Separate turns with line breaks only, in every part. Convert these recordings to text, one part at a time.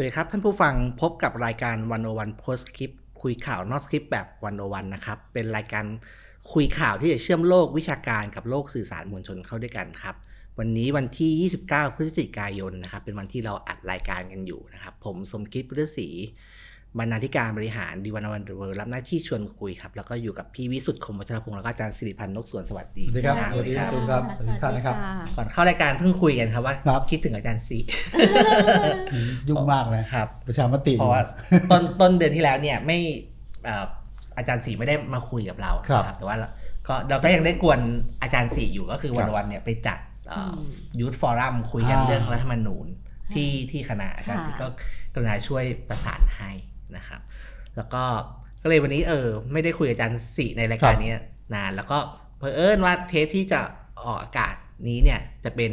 วัสดีครับ ท่านผู้ฟังพบกับรายการวันโอวันโพสคลิปคุยข่าวนอกคลิปแบบวันโอวันนะครับ เป็นรายการคุยข่าวที่จะเชื่อมโลกวิชาการกับโลกสื่อสารมวลชนเข้าด้วยกันครับ วันนี้วันที่ 29 พฤศจิกายนนะครับ เป็นวันที่เราอัดรายการกันอยู่นะครับ ผมสมคิดพุทธศรี บรรณาธิการบริหารดีวันวันเวิร์รับหน้าที่ชวนคุยครับ แล้วก็อยู่กับพี่วิสุทธิ์คมวัชรพงศ์แล้วก็อาจารย์สิริพันธ์นกสวนสวัสดี
สวัสดีครับ
นะ
สวัสดีครับครับสวัสดีท่านนะครับ
ก่อนเข้ารายการเพิ่งคุยกันครับว่า
ครับ
คิดถึงอาจารย์สี
ยุ่งมากเลย
ครับ
ประชามติ
เพราะว่าต้นต้นเดือนที่แล้วเนี่ยไม่เอ่ออาจารย์สีไม่ได้มาคุยกับเรา
ครับ
นะแต่ว่าเราก็เราก็ยังได้กวนอาจารย์สีอยู่ก็คือวัน
ครับ
วันเนี่ยไปจัด
อืม
ยูทฟอรัมคุยกัน
อ่า
เรื่องรัฐธรรมนูญที่ที่คณะอาจารย์สี
ค่ะ
ก็กรุณาช่วยประสานให้ นะครับ แล้วก็ก็เลยวันนี้เออ ไม่ได้คุยกับอาจารย์สีในรายการนี้นาน แล้วก็เผอิญว่าเทปที่จะออกอากาศนี้เนี่ยจะเป็น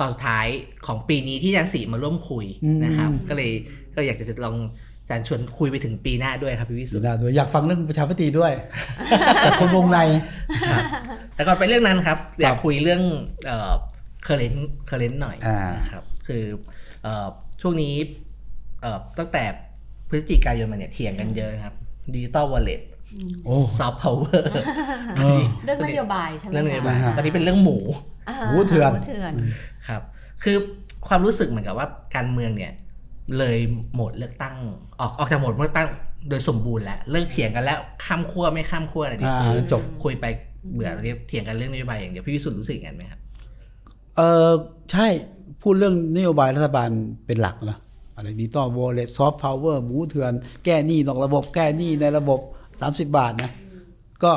ตอนสุดท้ายของปีนี้ที่อาจารย์สีมาร่วมคุยนะครับ
อืม
ก็เลยก็อยากจะลองอาจารย์ชวนคุยไปถึงปีหน้าด้วยครับพี่วิสุ
สุ
ท
ด
ธิ์า
ด้วยอยากฟังเรื่องประชามติด้วยแต่คนวงใน
ครับแต่ก่อนไปเรื่องนั้นครับ
ครับ
อยากคุยเรื่องเอ่อ current current หน่อย
อ่า
นะครับ คือเอ่อช่วงนี้เอ่อตั้งแต่พ ฤศจิกายนมาเนี่ยเถียงกันเยอะนะครับดิจิตอลวอลเล็ต
โอ้
ซอฟต์พาวเวอร์
เออ
เรื่องนโยบายใช่ไหม
เรื่องนโยบาย
อ่าฮะ
ตอนนี้เป็นเรื่องหมูา
หูเถื่อน
หูเถื่อน
ครับ คือความรู้สึกเหมือนกับว่าการเมืองเนี่ย เลยโหมดเลือกตั้ง ออกออกจากโหมดเลือกตั้งโดยสมบูรณ์แล้วเลิกเถียงกันแล้วข้ามขั้วไม่ข้ามขั้วอะไรที่
อ่า
คือ
จบ
คุยไปเบื่อตอนนี้เถียงกันเรื่องนโยบายอย่างเดียวพี่วิสุทธิ์รู้สึกอย่างนั้นไหมครับ
เออใช่พูดเรื่องนโยบายรัฐบาลเป็นหลักนะ อะไรดิจิตอลวอลเล็ตซอฟต์พาวเวอร์หมูเถื่อน แก้หนี้นอกระบบแก้หนี้ในระบบ 30 บาทนะ ก็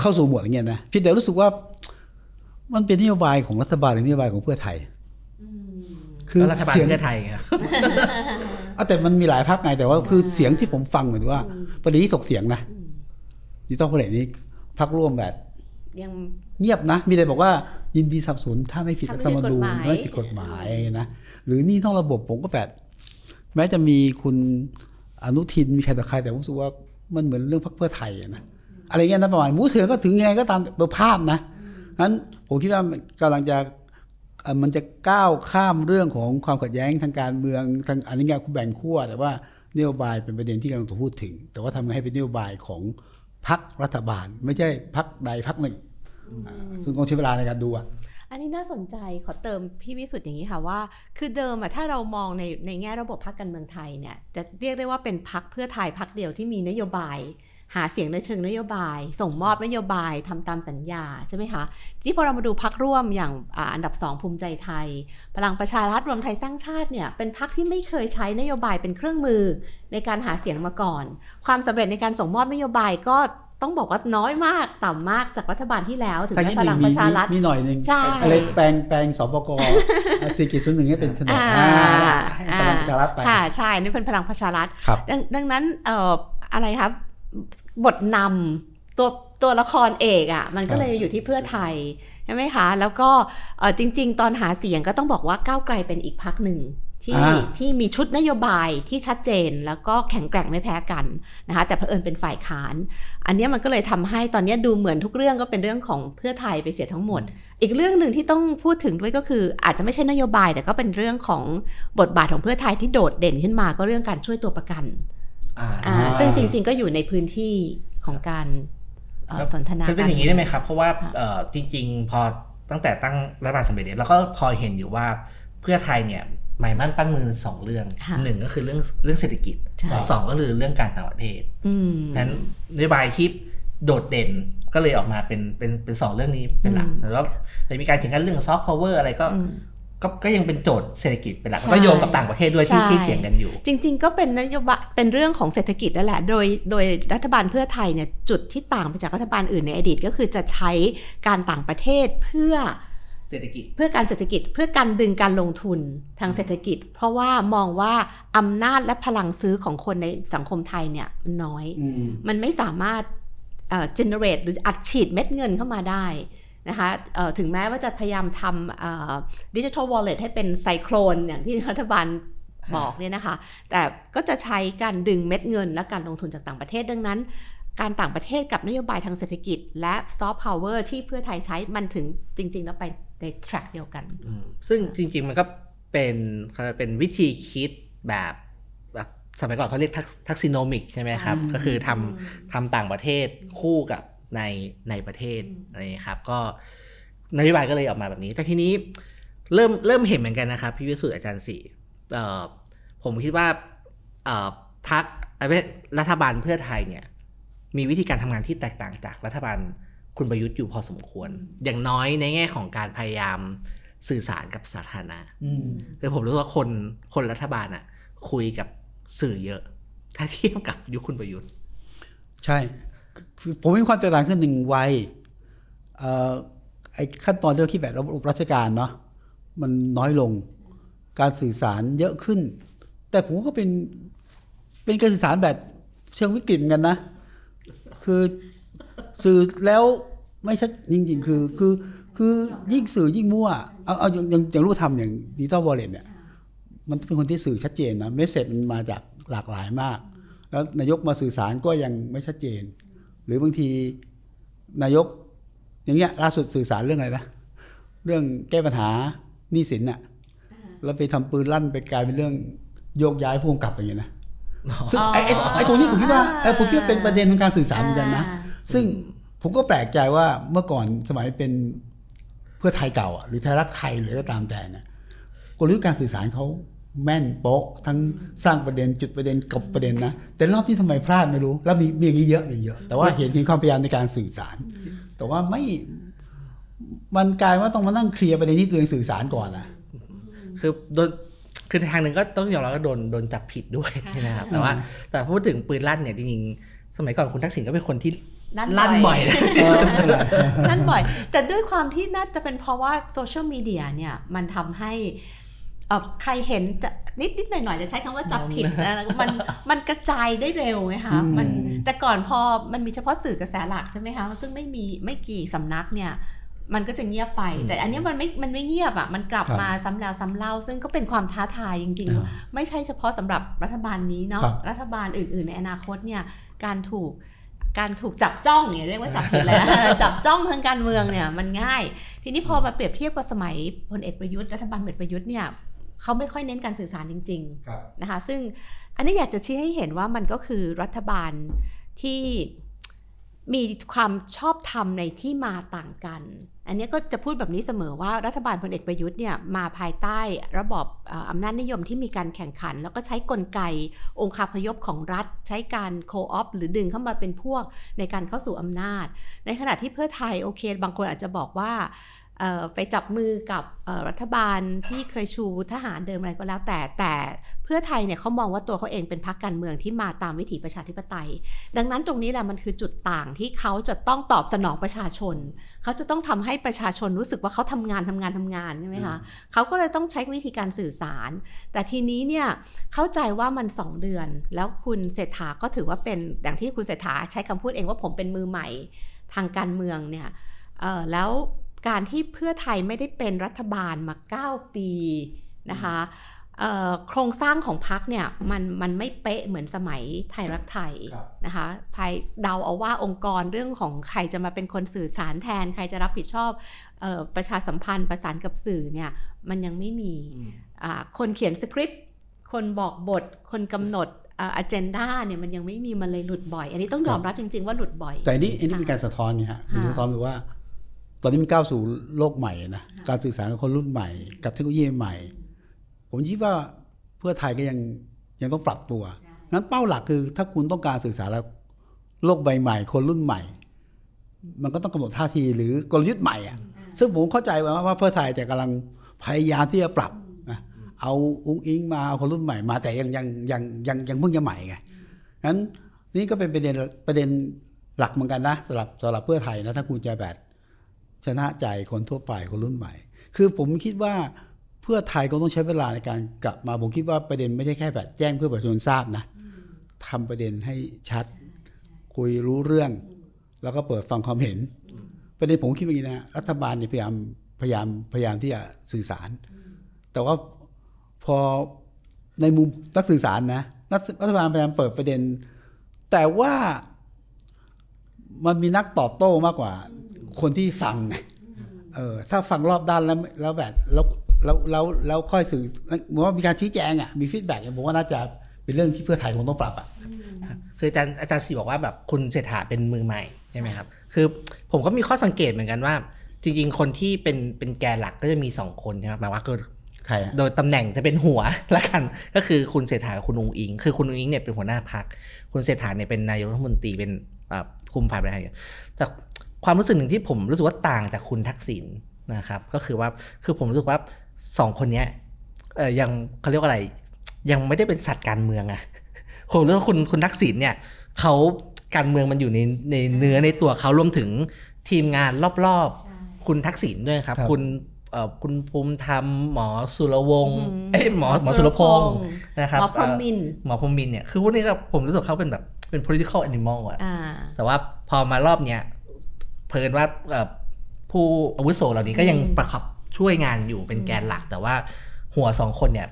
เข้าสู่โหมดอย่างเงี้ยนะพี่แต่รู้สึกว่า มันเป็นนโยบายของรัฐบาลหรือนโยบายของเพื่อไทยคือ
แล้วรัฐบาล
เสียง
เพื่อไทยครับ
อะแต่มันมีหลายพรรคไงแต่ว่าคือเสียงที่ผมฟังเหมือนว่า ประเด็นที่ถกเถียงนะดิจิตอลวอลเล็ตนี้พรรคร่วมแบบ
ยัง
เงียบนะ มีแต่บอกว่ายินดีสนับสนุนถ้าไม่ผิด
ถ้า
รั
ไม่
ฐธรรมนูญ
ผิดกฎหมาย
ไม่ผิดกฎหมายนะ หรือนี่ต้องระบบผมก็แบบ แม้จะมีคุณอนุทินมีใครต่อใครแต่ผมรู้สึกว่ามันเหมือนเรื่องพรรคเพื่อไทยนะอะไรเงี้ยนะประมาณมูเถื่อนก็ถึงยังไงก็ตามเบอร์ภาพนะนั้นผมคิดว่ามันกำลังจะมันจะก้าวข้ามเรื่องของความขัดแย้งทางการเมืองทางอันนี้ไงคุณแบ่งขั้วแต่ว่านโยบายเป็นประเด็นที่กำลังถูกพูดถึง แต่ว่าทำให้เป็นนโยบายของพรรครัฐบาล ไม่ใช่พรรคใดพรรคหนึ่งซึ่งต้องใช้เวลาในการดูอะ
อันนี้น่าสนใจขอเติมพี่วิสุทธ์อย่างนี้ค่ะว่า คือเดิมอะถ้าเรามองในในแง่ระบบพรรคการเมืองไทยเนี่ยจะเรียกได้ว่าเป็นพรรคเพื่อไทยพรรคเดียวที่มีนโยบาย หาเสียงในเชิงนโยบาย ส่งมอบนโยบายทำตามสัญญาใช่ไหมคะที่พอเรามาดูพักร่วมอย่างอันดับ 2 ภูมิใจไทย พลังประชารัฐรวมไทยสร้างชาติเนี่ยเป็นพักที่ไม่เคยใช้นโยบายเป็นเครื่องมือในการหาเสียงมาก่อน ความสำเร็จในการส่งมอบนโยบายก็ ต้องบอกว่าน้อยมากต่ำมากจากรัฐบาลที่แล้วถึง
ถ้า
แม้
นิด
พ
ห
ลั
นึ่
ง
ง
ป
มี
ระชารัฐ
มีหน่อยหนึ่ง
ใช่
อะไรแปลงแปลงสปกสี่กิจศูนย์หนึ่งให้เป็นถนน
อ่า
อ่าให้พลังประชารัฐไป
ค่ะใช่นี่เป็นพลังประชารัฐ
ครับ
ดังดังนั้นเอ่ออะไรครับบทนำตัวตัวละครเอกอะ่ะมันก็เลยอยู่ที่เพื่อไทยใช่ไหมคะ แล้วก็เอ่อจริง ๆ ตอนหาเสียงก็ต้องบอกว่าก้าวไกลเป็นอีกพักหนึ่ง ที่
อ่า
ที่มีชุดนโยบายที่ชัดเจนแล้วก็แข็งแกร่งไม่แพ้กันนะคะแต่เผอิญเป็นฝ่ายค้าน อันเนี้ยมันก็เลยทำให้ตอนเนี้ยดูเหมือนทุกเรื่องก็เป็นเรื่องของเพื่อไทยไปเสียทั้งหมด อีกเรื่องหนึ่งที่ต้องพูดถึงด้วยก็คือ อาจจะไม่ใช่นโยบาย แต่ก็เป็นเรื่องของบทบาทของเพื่อไทยที่โดดเด่นขึ้นมาก็เรื่องการช่วยตัวประกัน
อ่า
อ่าซึ่งจริง ๆ ก็อยู่ในพื้นที่ของการเอ่อ
ครับ
สนทนา
มันเป็น
กั
อย่างนี้ได้ไหมครับเพราะว่า
ค่ะ
เอ่อจริง ๆ พอตั้งแต่ตั้งรัฐบาลสำเร็จเนี่ยเราก็พอเห็นอยู่ว่าเพื่อไทยเนี่ย หมายมั่นปั้นมือสองเรื่อง
ค่ะ
หนึ่งก็คือเรื่องเรื่องเศรษฐกิจ
ใช่
สองก็คือเรื่องการต่างประเทศ
อืม
นั้นนโยบายที่โดดเด่นก็เลยออกมาเป็นเป็นเป็นสองเรื่องนี้เป็นหลัก
อืม
แล้วเลยมีการเถียงกันเรื่องซอฟต์พาวเวอร์อะไรก็
อืม
ก็ก็ยังเป็นโจทย์เศรษฐกิจเป็นหลัก
ใช่
ก็โยงกับต่างประเทศด้วยที่
ใช่
ที่เถียงกันอยู่
จริง ๆ ก็เป็นนโยบายเป็นเรื่องของเศรษฐกิจนั่นแหละ โดยโดยรัฐบาลเพื่อไทยเนี่ยจุดที่ต่างไปจากรัฐบาลอื่นในอดีตก็คือจะใช้การต่างประเทศเพื่อ
เศรษฐกิจ
เพื่อการเศรษฐกิจเพื่อการดึงการลงทุนทางเศรษฐกิจ เพราะว่ามองว่าอำนาจและพลังซื้อของคนในสังคมไทยเนี่ยมันน้อย
อืม
มันไม่สามารถเอ่อ generate หรืออัดฉีดเม็ดเงินเข้ามาได้นะคะเอ่อถึงแม้ว่าจะพยายามทำดิจิทัลวอลเล็ตให้เป็นไซโครนอย่างที่รัฐบาลบอกเนี่ยนะคะ แต่ก็จะใช้การดึงเม็ดเงินและการลงทุนจากต่างประเทศดังนั้น การต่างประเทศกับนโยบายทางเศรษฐกิจ และซอฟต์พาวเวอร์ที่เพื่อไทยใช้มันถึงจริง ๆ แล้วไปใน track เดียวกัน
อืมซึ่งจริง ๆ มันก็เป็นเขาเรียกเป็นวิธีคิดแบบสมัยก่อนเขาเรียก Thaksinomics ใช่ไหมครับ
อ่า
ก็คือทำทำต่างประเทศคู่กับในในประเทศ
อืม
อะไรอย่างเงี้ยครับ ก็นโยบายก็เลยออกมาแบบนี้ แต่ทีนี้เริ่มเริ่มเห็นเหมือนกันนะครับ พี่วิสุทธิ์อาจารย์สีเอ่อผมคิดว่าเอ่อพักรัฐบาลเพื่อไทยเนี่ย มีวิธีการทำงานที่แตกต่างจากรัฐบาลคุณประยุทธ์อยู่พอสมควร อย่างน้อยในแง่ของการพยายามสื่อสารกับสาธารณะ
อืม
คือผมรู้สึกว่าคนคนรัฐบาลอะคุยกับสื่อเยอะ ถ้าเทียบกับยุคคุณประยุทธ์
ใช่คือผมมีความแตกต่างขึ้นหนึ่งวัยเอ่อไอ้ขั้นตอนที่เราคิดแบบระบบราชการเนาะมันน้อยลงการสื่อสารเยอะขึ้น แต่ผมก็เป็นเป็นการสื่อสารแบบเชิงวิกฤตเหมือนกันนะ คือสื่อแล้วไม่ชัดจริงๆ คือคือคือยิ่งสื่อยิ่งมั่วเอาเอาอย่างอย่างอย่างรู้ทำอย่างดิจิตอลวอลเล็ตเนี่ยมันเป็นคนที่สื่อชัดเจนนะเมสเซจมันมาจากหลากหลายมาก แล้วนายกมาสื่อสารก็ยังไม่ชัดเจน หรือบางทีนายก อย่างเงี้ยล่าสุดสื่อสารเรื่องอะไรนะเรื่องแก้ปัญหาหนี้สินอะแล้วไปทำปืนลั่นไปกลายเป็นเรื่องโยกย้ายผู้กำกับอย่างเงี้ยนะ ซึ่งไอ้ไอ้ไอ้ตรงนี้ผมคิดว่าเออผมคิดว่าเป็นประเด็นของการสื่อสารเหมือนกันนะ
อ่า
ซึ่งผมก็แปลกใจว่าเมื่อก่อนสมัยเป็นเพื่อไทยเก่าอะหรือไทยรักไทยหรือก็ตามแต่เนี่ยกลยุทธ์การสื่อสารเขาแม่นโป๊ะทั้งสร้างประเด็นจุดประเด็นกบประเด็นนะ แต่รอบที่ทำไมพลาดไม่รู้ แล้วมีมีอย่างนี้เยอะมีเยอะ แต่ว่าเห็นเห็นความพยายามในการสื่อสาร แต่ว่าไม่มันกลายว่าต้องมานั่งเคลียร์ประเด็นที่ตัวเองสื่อสารก่อนนะ
คือโดน คือทางหนึ่งก็ต้องยอมรับว่าโดนโดนจับผิดด้วยนะครับ แต่ว่าแต่พูดถึงปืนลั่นเนี่ยจริงๆ สมัยก่อนคุณทักษิณก็เป็นคนที่
ลั่น
ลั่น
บ่
บ่
อ
อยยนะ
นั่นบ่อย แต่ด้วยความที่น่าจะเป็นเพราะว่าโซเชียลมีเดียเนี่ยมันทำให้เอ่อใครเห็นจะนิดนิดหน่อยหน่อยๆจะใช้คำว่าจับผิดนะมันมันกระจายได้เร็วไงคะ
อืม
มันแต่ก่อนพอมันมีเฉพาะสื่อกระแสหลักใช่ไหมคะซึ่งไม่มีไม่กี่สำนักเนี่ย มันก็จะเงียบไป
อืม
แต่อันเนี้ยมันไม่ มันไม่เงียบอะ มันกลับ
ครับ
มาซ้ำแล้วซ้ำเล่า ซึ่งก็เป็นความท้าทายจริง
อ่า
ๆไม่ใช่เฉพาะสำหรับรัฐบาลนี้เนาะ
ครับ
รัฐบาลอื่น ๆ ในอนาคตเนี่ย การถูก การถูกจับจ้องเนี่ยเรียกว่าจับผิดแล้ว จับจ้องทางการเมืองเนี่ยมันง่าย ทีนี้พอมาเปรียบเทียบกับสมัยพลเอกประยุทธ์รัฐบาลพลเอกประยุทธ์เนี่ยเขาไม่ค่อยเน้นการสื่อสารจริงๆนะคะ ซึ่งอันนี้อยากจะชี้ให้เห็นว่ามันก็คือรัฐบาลที่มีความชอบธรรมในที่มาต่างกัน อันนี้ก็จะพูดแบบนี้เสมอว่ารัฐบาลพลเอกประยุทธ์เนี่ยมาภายใต้ระบอบอำนาจนิยมที่มีการแข่งขัน แล้วก็ใช้กลไกองค์คาพยพของรัฐ ใช้การโคออฟหรือดึงเข้ามาเป็นพวกในการเข้าสู่อำนาจ ในขณะที่เพื่อไทยโอเค บางคนอาจจะบอกว่า ไปจับมือกับเอ่อรัฐบาลที่เคยชูทหารเดิมอะไรก็แล้วแต่แต่เพื่อไทยเนี่ยเขามองว่าตัวเขาเองเป็นพรรคการเมืองที่มาตามวิถีประชาธิปไตย ดังนั้นตรงนี้แหละมันคือจุดต่างที่เขาจะต้องตอบสนองประชาชน เขาจะต้องทำให้ประชาชนรู้สึกว่าเขาทำงานทำงานทำงานใช่ไหมคะเขาก็เลยต้องใช้วิธีการสื่อสาร แต่ทีนี้เนี่ยเข้าใจว่ามัน 2 เดือน แล้วคุณเศรษฐาก็ถือว่าเป็นอย่างที่คุณเศรษฐาใช้คำพูดเองว่าผมเป็นมือใหม่ทางการเมืองเนี่ยเอ่อแล้ว การที่เพื่อไทยไม่ได้เป็นรัฐบาลมา 9 ปีนะคะเอ่อโครงสร้างของพรรคเนี่ยมันมันไม่เป๊ะเหมือนสมัยไทยรักไทย
ครับ
นะคะภายเดาเอาว่าองค์กรเรื่องของใครจะมาเป็นคนสื่อสารแทน ใครจะรับผิดชอบเออประชาสัมพันธ์ประสานกับสื่อเนี่ยมันยังไม่มีอ่าคนเขียนสคริปต์คนบอกบท คนกำหนดอ่า agenda เนี่ยมันยังไม่มีมันเลยหลุดบ่อย อันนี้ต้องยอมรับจริง ๆ ว่าหลุดบ่อย
แต่อันนี้อันนี้เป็นการสะท้อนไงฮะเป็นการสะท้อนคือว่า ตอนนี้มันก้าวสู่โลกใหม่นะการสื่อสารกับคนรุ่นใหม่ กับเทคโนโลยีใหม่ ผมคิดว่าเพื่อไทยก็ยังยังต้องปรับตัวงั้นเป้าหลักคือ ถ้าคุณต้องการสื่อสารแล้วโลกใบใหม่ คนรุ่นใหม่ มันก็ต้องกำหนดท่าทีหรือกลยุทธ์ใหม่อะซึ่งผมเข้าใจว่าว่าเพื่อไทยจะกำลังพยายามที่จะปรับนะเอาอุ้งอิงมาเอาคนรุ่นใหม่มาแต่ยังยังยังยังยังเพิ่งจะใหม่ไงงั้นนี่ก็เป็นประเด็นประเด็นหลักเหมือนกันนะสำหรับสำหรับเพื่อไทยนะถ้าคุณจะแบบ ชนะใจคนทั่วไปคนรุ่นใหม่ คือผมคิดว่าเพื่อไทยก็ต้องใช้เวลาในการกลับมาผมคิดว่าประเด็นไม่ใช่แค่แบบแจ้งเพื่อประชาชนทราบนะทำประเด็นให้ชัด คุยรู้เรื่อง แล้วก็เปิดฟังความเห็น ประเด็นผมคิดว่าอย่างนี้นะรัฐบาลเนี่ยพยายามพยายามพยายามที่จะสื่อสาร แต่ว่าพอในมุมนักสื่อสารนะรัฐรัฐบาลพยายามเปิดประเด็น แต่ว่ามันมีนักตอบโต้มากกว่า คนที่ฟังไงเออถ้าฟังรอบด้านแล้วแล้วแบบแล้วแล้วแล้วแล้วค่อยสื่อเหมือนว่ามีการชี้แจงอะมี feedback ผมว่าน่าจะเป็นเรื่องที่เพื่อไทยคงต้องปรับอะ
คืออาจารย์อาจารย์สีบอกว่าแบบคุณเศรษฐาเป็นมือใหม่ใช่ไหมครับ คือผมก็มีข้อสังเกตเหมือนกันว่า จริง ๆ คนที่เป็นเป็นแกนหลักก็จะมีสองคนใช่ไหมหมายว่าคือ
ใครอะ
โดยตำแหน่งจะเป็นหัวละกัน ก็คือคุณเศรษฐากับคุณอุงอิง คือคุณอุงอิงเนี่ยเป็นหัวหน้าพัก คุณเศรษฐาเนี่ยเป็นนายกรัฐมนตรีเป็นเอ่อคุมฝ่ายบริหารแต่ ความรู้สึกหนึ่งที่ผมรู้สึกว่าต่างจากคุณทักษิณนะครับ ก็คือว่าคือผมรู้สึกว่าสองคนเนี้ยเออยังเขาเรียกว่าอะไร ยังไม่ได้เป็นสัตว์การเมืองอะผมรู้สึกว่าคุณคุณทักษิณเนี่ยเขาการเมืองมันอยู่ในในเนื้อในตัวเขารวมถึงทีมงานรอบ
ใช่
ๆคุณทักษิณด้วยครับ
ครับ
คุณเอ่อคุณภูมิธรรมหมอสุรวงศ์
อืม
เอ้ยหมอหมอสุรพงศ์นะครับ
หมอพรหมมินทร์
เอ่อหมอพรหมมินทร์เนี่ยคือพวกนี้ก็ผมรู้สึกเขาเป็นแบบเป็น political animal อะ
อ่า
แต่ว่าพอมารอบเนี้ย เพลินว่าเอ่อผู้อาวุโสเหล่านี้ก็ยัง
อืม
ประคับช่วยงานอยู่เป็นแกนหลัก แต่ว่าหัวสองคนเนี่ย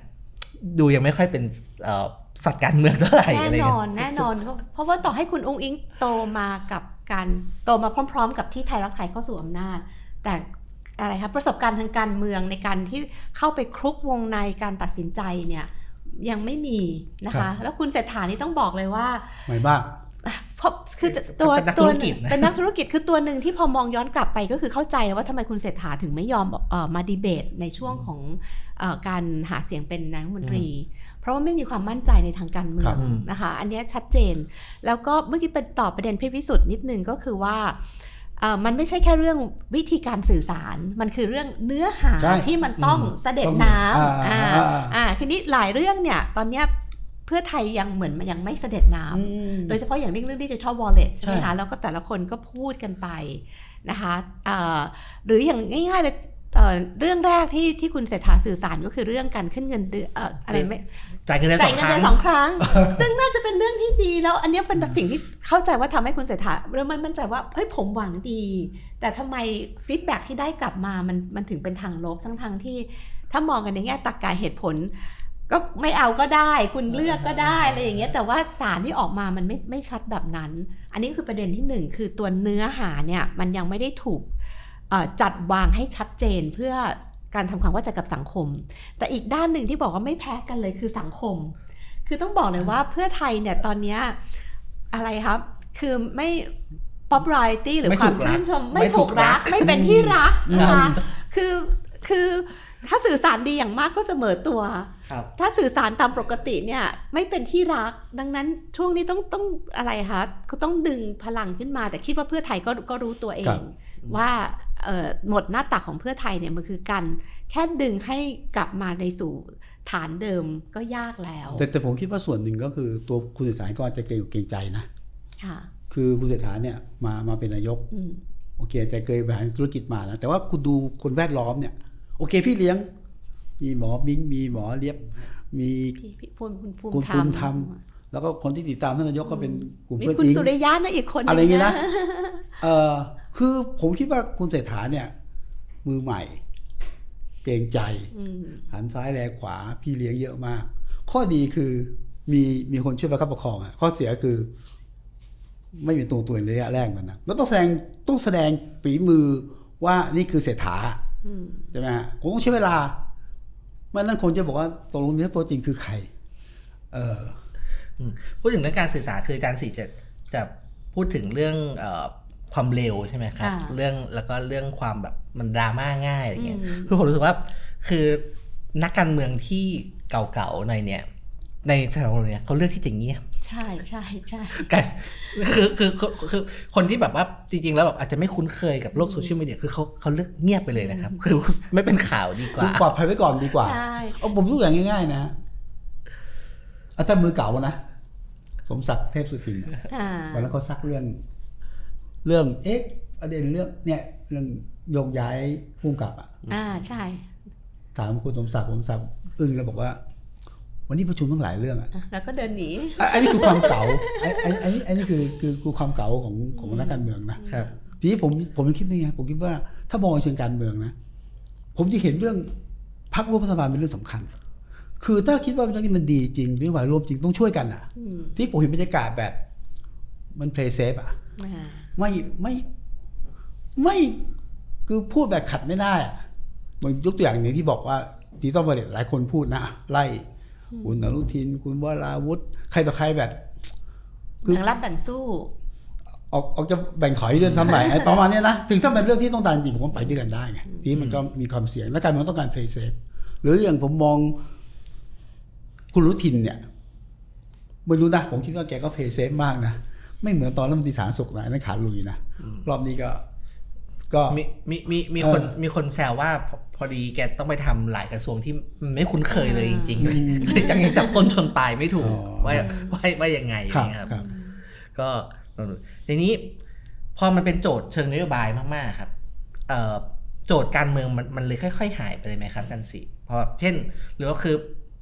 ดูยังไม่ค่อยเป็นเอ่อสัตว์การเมืองเท่าไหร่
แน่
อะไร
น
เงี้
อยนแน่นอนเพราะเพราะว่าต่อให้คุณองค์อิงโตมากับการโตมาพร้อม ๆ กับที่ไทยรักไทยเข้าสู่อำนาจ แต่อะไรครับประสบการณ์ทางการเมืองในการที่เข้าไปคลุกวงในการตัดสินใจเนี่ยยังไม่มีนะ
ครั
คะ
บ
แล้วคุณเศรษฐานี่ต้องบอกเลยว่า
ไม่บ้าง
เพราะคือตัว
เป็นนัก
ตั
ธุ
ว
รกิจนะ
เป็นนักธุรกิจคือตัวหนึ่งที่พอมองย้อนกลับไปก็คือเข้าใจว่าทำไมคุณเศรษฐาถึงไม่ยอมเออมาดีเบตในช่วงของเออการหาเสียงเป็นนายกรัฐมนตรี เพราะว่าไม่มีความมั่นใจในทางการเมือง
ครับ
นะคะอันเนี้ยชัดเจน แล้วก็เมื่อกี้เป็นตอบประเด็นพี่พิสุทธิ์นิดนึงก็คือว่าเอ่อมันไม่ใช่แค่เรื่องวิธีการสื่อสาร มันคือเรื่องเนื้อหา
ใช่
ที่มันต้อง
อืม
เสด็จ
ต้อง
น้
อ่าำ
อ่า
อ่าอ่า
อ่าทีนี้หลายเรื่องเนี่ยตอนเนี้ย เพื่อไทยยังเหมือนมันยังไม่เสด็จน้ำ
อืม
โดยเฉพาะอย่างเรื่องเรื่องดิจิทัลวอลเล็ตใช่ไหม
ใช่
คะแล้วก็แต่ละคนก็พูดกันไปนะคะเอ่อหรืออย่างง่ายๆเลยเอ่อเรื่องแรกที่ที่คุณเศรษฐาสื่อสารก็คือเรื่องการขึ้นเงินเดือนเอ่ออะไรไม่
จ่ายเงินเดือนส
จ่า
อยง
เงิ
คนรั้
เดื
ง
อนสองครั้ง ซึ่งน่าจะเป็นเรื่องที่ดีแล้วอันเนี้ยเป็นสิ่งที่เข้าใจว่าทำให้คุณเศรษฐาเริ่มไม่มั่นใจว่าเฮ้ยผมหวังดี แต่ทำไมฟีดแบ็ที่ได้กลับมามันมันถึงเป็นทางลบทั้งทางๆที่ถ้ามองกันในแง่ตรรกะเหตุผล ก็ไม่เอาก็ได้ คุณเลือกก็ได้อะไรอย่างเงี้ยแต่ว่าสารที่ออกมามันไม่ไม่ชัดแบบนั้น อันนี้คือประเด็นที่หนึ่งคือตัวเนื้อหาเนี่ยมันยังไม่ได้ถูกเอ่อจัดวางให้ชัดเจนเพื่อการทำความเข้าใจกับสังคม แต่อีกด้านหนึ่งที่บอกว่าไม่แพ้กันเลยคือสังคม คือต้องบอกเลยว่าเพื่อไทยเนี่ยตอนเนี้ยอะไรครับ คือไม่ popularity หรือ
ไม่
ค
ถู
วาม
กรัก
ชื่นชม
ไม่
ไม่
ถู
ถู
ก
ก
รั
รั
ก
กไม่เป็นที่รักนะคะ
อืม
คือคือถ้าสื่อสารดีอย่างมากก็เสมอตัว
ครับ
ถ้าสื่อสารตามปกติเนี่ยไม่เป็นที่รัก ดังนั้นช่วงนี้ต้องต้องอะไรคะก็ต้องดึงพลังขึ้นมา แต่คิดว่าเพื่อไทยก็ก็รู้ตัวเอ
ครั
ง
บ
ว่าเอ่อหมดหน้าตักของเพื่อไทยเนี่ยมันคือการแค่ดึงให้กลับมาในสู่ฐานเดิมก็ยากแล้ว
แต่แต่ผมคิดว่าส่วนหนึ่งก็คือตัวคุณเศรษฐาก็อาจจะเกรงอกเกรงใจนะ
ค่ะ
คือคุณเศรษฐาเนี่ยมามาเป็นนายก
อืม
โอเคแต่เคยบริหารธุรกิจมานะแต่ว่าคุณดูคนแวดล้อมเนี่ยโอเค พี่เลี้ยง มีหมอบิงมีหมอเลียบมี
พี่พี่ภูมิคุณภูมิ
คุณ
ธร
ภู
รม
มิธรรมแล้วก็คนที่ติดตามท่านนายกก็เป็นกลุ่ม
มี
เพื่อน
คุณ
อิง
สุริยะนะอีกคนห
อะไรอย่างงี้นะ
นะ
เออคือผมคิดว่าคุณเศรษฐาเนี่ย มือใหม่ เกรงใจ
อืม
หันซ้ายแลขวาพี่เลี้ยงเยอะมาก ข้อดีคือมีมีคนช่วยประคับประคองอะข้อเสียคือ ไม่เป็นตัวตัวในระยะแรกมันนะแล้วต้องแสดงต้องแสดงฝีมือว่านี่คือเศรษฐา
อืม
ใช่ไหมฮะคงต้องใช้เวลาไม่นั้นคนจะบอกว่าตกลงเนื้อตัวจริงคือใคร เออ
อืมพูดถึงเรื่องการสื่อสารคืออาจารย์สีจะจะพูดถึงเรื่องเอ่อความเร็วใช่ไหมครับ
ค่ะ
เรื่องแล้วก็เรื่องความแบบมันดราม่าง่ายอะไรเงี้ย
อืม
คือผมรู้สึกว่าคือนักการเมืองที่เก่าๆหน่อยเนี่ย ในสถานการณ์เนี่ยเขาเลือกที่จะเงียบ
ใช่ใช่ใช่
กันคือคือคือคือคนที่แบบว่าจริง ๆ แล้วแบบอาจจะไม่คุ้นเคยกับโลกโซเชียลมีเดียคือเขาเขาเลือกเงียบไปเลยนะครับ คือไม่เป็นข่าวดีกว่า
คือปลอดภัยไว้ก่อนดีกว่า
ใช่
เอาผมยกอย่างง่ายๆนะเอาถ้ามือเก่านะ สมศักดิ์เทพสุทิน
อ่า
วันนั้นเขาซักเรื่อง เรื่องเอ๊ะประเด็นเรื่องเนี่ยเรื่องโยกย้ายผู้กำกับอะ
อ่าใช่
ถามคุณสมศักดิ์ผมศักดิ์อึ้งแล้วบอกว่า วันนี้ประชุมตั้งหลายเรื่องอะ
อะแล้วก็เดินหนี
อะอันนี้คือความเก่าไอ้ไอ้ไอ้อันนี้คือคือคือความเก่าของของนักการเมืองนะครับทีนี้ผมผมคิดนี่ไงผมคิดว่าถ้ามองในเชิงการเมืองนะ ผมจะเห็นเรื่องพรรคร่วมรัฐบาลเป็นเรื่องสำคัญ คือถ้าคิดว่าเรื่องนี้มันดีจริงนโยบายร่วมจริงต้องช่วยกันอะ
อืม
ที่ผมเห็นบรรยากาศแบบมันเพลย์เซฟอะ
อ่า
ไม่ไม่ไม่คือพูดแบบขัดไม่ได้อะเหมือนยกตัวอย่างหนึ่งที่บอกว่าดิจิตอลวอลเล็ตหลายคนพูดนะไล่ คุณอนุทิน คุณวราวุธใครต่อใครแบบคือ
แบ่งรับแบ่งสู้
ออกออกจะแบ่งถอยเรื่องซ้ำไปไอ้ประมาณเนี้ยนะ ถึงถ้าเป็นเรื่องที่ต้องการจริงผมว่าไปด้วยกันได้ไงทีนี้มันก็มีความเสี่ยงและการเมืองต้องการ play safe หรืออย่างผมมอง คุณอนุทินเนี่ยไม่รู้นะผมคิดว่าแกก็ play safe มากนะไม่เหมือนตอนรัฐมนตรีสาธารณสุขนะอันนั่นขาลุยนะรอบนี้ก็ ก็
มีมีมีมี
เออ
คนมีคนแซวว่า พอพอดีแกต้องไปทำหลายกระทรวงที่มันไม่คุ้นเคยเลยจริงๆเลยเลยจังยังจับต้นชนปลายไม่ถูก
อ๋อ
ว่าว่าว่ายังไง
ครับ
นะครับ
ครับ
ก็ลองดูทีนี้พอมันเป็นโจทย์เชิงนโยบายมากๆครับเอ่อโจทย์การเมืองมันมันเลยค่อย ๆ หายไปเลยไหมครับกันสิเพราะเช่น หรือว่าคือ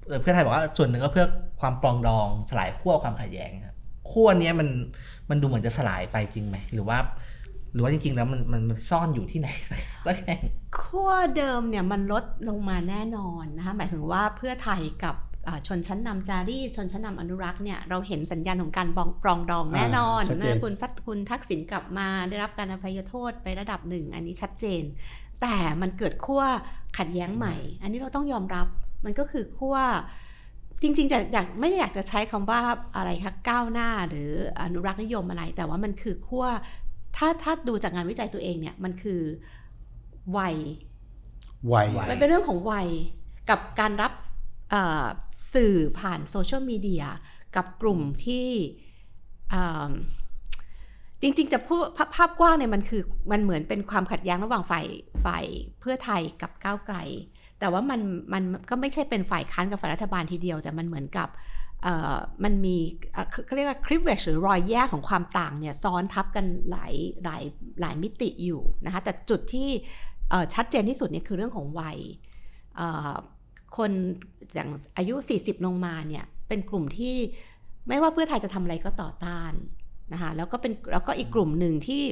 เอ่อเพื่อไทยบอกว่าส่วนหนึ่งก็เพื่อความปรองดองสลายขั้วความขัดแย้งครับขั้วเนี้ยมันมันดูเหมือนจะสลายไปจริงไหมหรือว่าห รือว่าจริงๆ แล้วมันมันมันซ่อนอยู่ที่ไหนสักแห่ง
ขั้วเดิมเนี่ยมันลดลงมาแน่นอนนะคะหมายถึงว่าเพื่อไทยกับอ่าชนชั้นนำจารีตชนชั้นนำอนุรักษ์เนี่ยเราเห็นสัญญาณของการบองปรองดองแน่นอน
อ่าชัดเจน
เมื่อคุณสัตคุณทักษิณกลับมาได้รับการอภัยโทษไประดับหนึ่ง อันนี้ชัดเจน แต่มันเกิดขั้วขัดแย้งใหม่ อันนี้เราต้องยอมรับมันก็คือขั้วจริงๆจะอยากไม่ได้อยากจะใช้คำว่าอะไรคะก้าวหน้าหรืออนุรักษ์นิยมอะไร แต่ว่ามันคือขั้ว ถ้าถ้าดูจากงานวิจัยตัวเองเนี่ยมันคือวัย
วัย
วัย
มันเป็นเรื่องของวัยกับการรับเอ่อสื่อผ่านโซเชียลมีเดียกับกลุ่มที่เอิ่มจริงๆ จะพูดภาพภาพกว้างเนี่ยมันคือมันเหมือนเป็นความขัดแย้งระหว่างฝ่ายฝ่ายเพื่อไทยกับก้าวไกล แต่ว่ามันมันก็ไม่ใช่เป็นฝ่ายค้านกับฝ่ายรัฐบาลทีเดียว แต่มันเหมือนกับเอ่อ มันมีเขาเรียกว่าคลิปเวชหรือรอยแยกของความต่างเนี่ยซ้อนทับกันหลายหลายหลายมิติอยู่นะคะแต่จุดที่ชัดเจนที่สุดเนี่ยคือเรื่องของวัยคนอย่างอายุ 40 ลงมาเนี่ยเป็นกลุ่มที่ไม่ว่าเพื่อไทยจะทำอะไรก็ต่อต้านนะคะแล้วก็เป็นแล้วก็อีกกลุ่มหนึ่งที่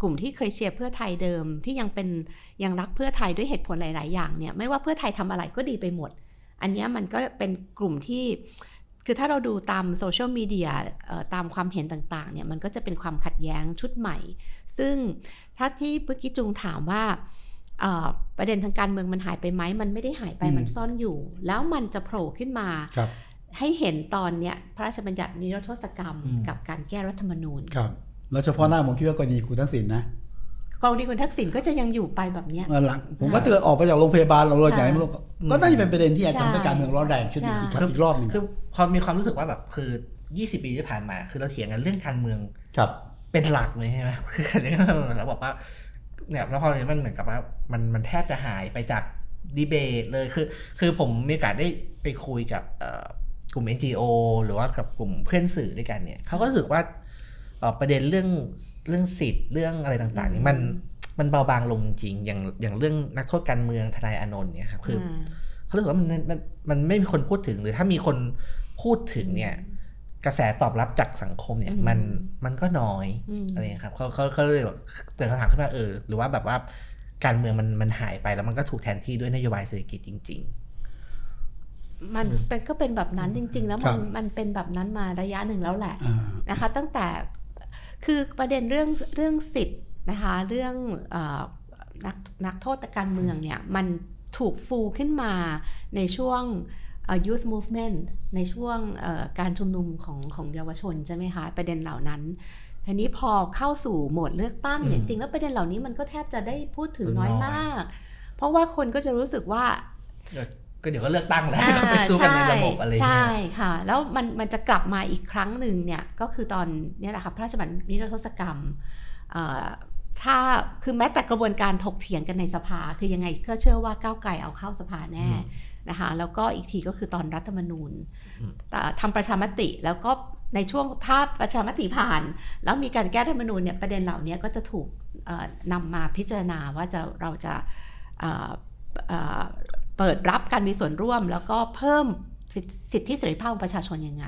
กลุ่มที่เคยเชียร์เพื่อไทยเดิมที่ยังเป็นยังรักเพื่อไทยด้วยเหตุผลหลาย ๆ อย่างเนี่ยไม่ว่าเพื่อไทยทำอะไรก็ดีไปหมด อันเนี้ยมันก็เป็นกลุ่มที่คือถ้าเราดูตามโซเชียลมีเดียเอ่อตามความเห็นต่างๆเนี่ยมันก็จะเป็นความขัดแย้งชุดใหม่ ซึ่งถ้าที่เมื่อกี้จุงถามว่าเอ่อประเด็นทางการเมืองมันหายไปไหม มันไม่ได้หายไป
อืม
มันซ่อนอยู่ แล้วมันจะโผล่ขึ้นมา
ครับ
ให้เห็นตอนเนี้ยพระราชบัญญัตินิรโทษกรรม
อืม
กับการแก้รัฐธรรมนูญ
ครับแล้วเฉพาะหน้าผมคิดว่ากรณีคุณทักษิณนะ
กรณีคุณทักษิณก็จะยังอยู่ไปแบบเนี้ย
เออหลังผมว่าเตือนออกไปจากโรงพยาบาลเราเราอย่างไรไม่รู้ก็น่าจะเป็นประเด็นที่อาจจะ
ใช่
ทำให้การเมืองร้อนแรงขึ้นอีก
ใช่
ครับอีกรอบหนึ่ง
คือพอมีความรู้สึกว่าแบบคือ 20 ปีที่ผ่านมา คือเราเถียงกันเรื่องการเมือง
ครับ
เป็นหลักเลยใช่ไหมคือการเรื่องการเมืองแล้วบอกว่าเนี่ยแล้วพอมันเหมือนกับว่ามันมันแทบจะหายไปจากดีเบตเลยคือ คือผมมีโอกาสได้ไปคุยกับเอ่อกลุ่ม NGO หรือว่ากับกลุ่มเพื่อนสื่อด้วยกันเนี่ยเขาก็รู้สึกว่าเอ่อ ประเด็นเรื่องเรื่องสิทธิ์เรื่องอะไรต่างๆนี่มันมันเบาบางลงจริงๆอย่างอย่างเรื่องนักโทษการเมืองทนายอานนท์เนี่ยครับคือาเขารู้สึกว่ามันมันมันมันไม่มีคนพูดถึงหรือถ้ามีคนพูดถึงเนี่ยกระแสตอบรับจากสังคมเนี่ย
อืม
มันมันก็น้อย
อืม
อะไรเงี้ยครับเขาเขาเขาเลยแบบเกิดคำถามขึ้นมาเออ หรือว่าแบบว่าการเมืองมันมันหายไปแล้วมันก็ถูกแทนที่ด้วยนโยบายเศรษฐกิจจริง
มันเป็นก็เป็นแบบนั้นจริง ๆ แล้ว
ครั
มัน
บ
มันเป็นแบบนั้นมาระยะหนึ่งแล้วแหละ
อ่า
นะคะ ตั้งแต่ คือประเด็นเรื่องเรื่องสิทธิ์นะคะเรื่องเออนักนักโทษการเมืองเนี่ยมันถูกฟูขึ้นมาในช่วงเอ่อ youth movement ในช่วงเอ่อการชุมนุมของของเยาวชนใช่ไหมคะประเด็นเหล่านั้นทีนี้พอเข้าสู่โหมดเลือกตั้งเนี่ย
อืม
จริงแล้วประเด็นเหล่านี้มันก็แทบจะได้พูดถึง
น้
น้
อ
อยยมาก เพราะว่าคนก็จะรู้สึกว่า
ๆ ก็เดี๋ยวก็เลือกตั้งแล้วก็ไปสู้กันในระบบอะไร
ใช่
เงี้ย
ค่ะ แล้วมันมันจะกลับมาอีกครั้งหนึ่งเนี่ยก็คือตอนเนี่ยแหละค่ะพระราชบัญญัตินิรโทษกรรมเอ่อถ้าคือแม้แต่กระบวนการถกเถียงกันในสภา คือยังไงก็เชื่อว่าก้าวไกลเอาเข้าสภาแน่นะคะแล้วก็อีกทีก็คือตอนรัฐธรรมนูญ
อืม
แต่ทำประชามติแล้วก็ในช่วงถ้าประชามติผ่าน แล้วมีการแก้รัฐธรรมนูญเนี่ยประเด็นเหล่านี้ก็จะถูกเอ่อนำมาพิจารณาว่าจะเราจะ เอ่อเอ่อเปิดรับการมีส่วนร่วม แล้วก็เพิ่มสิทธิสิทธิเสรีภาพของประชาชนยังไง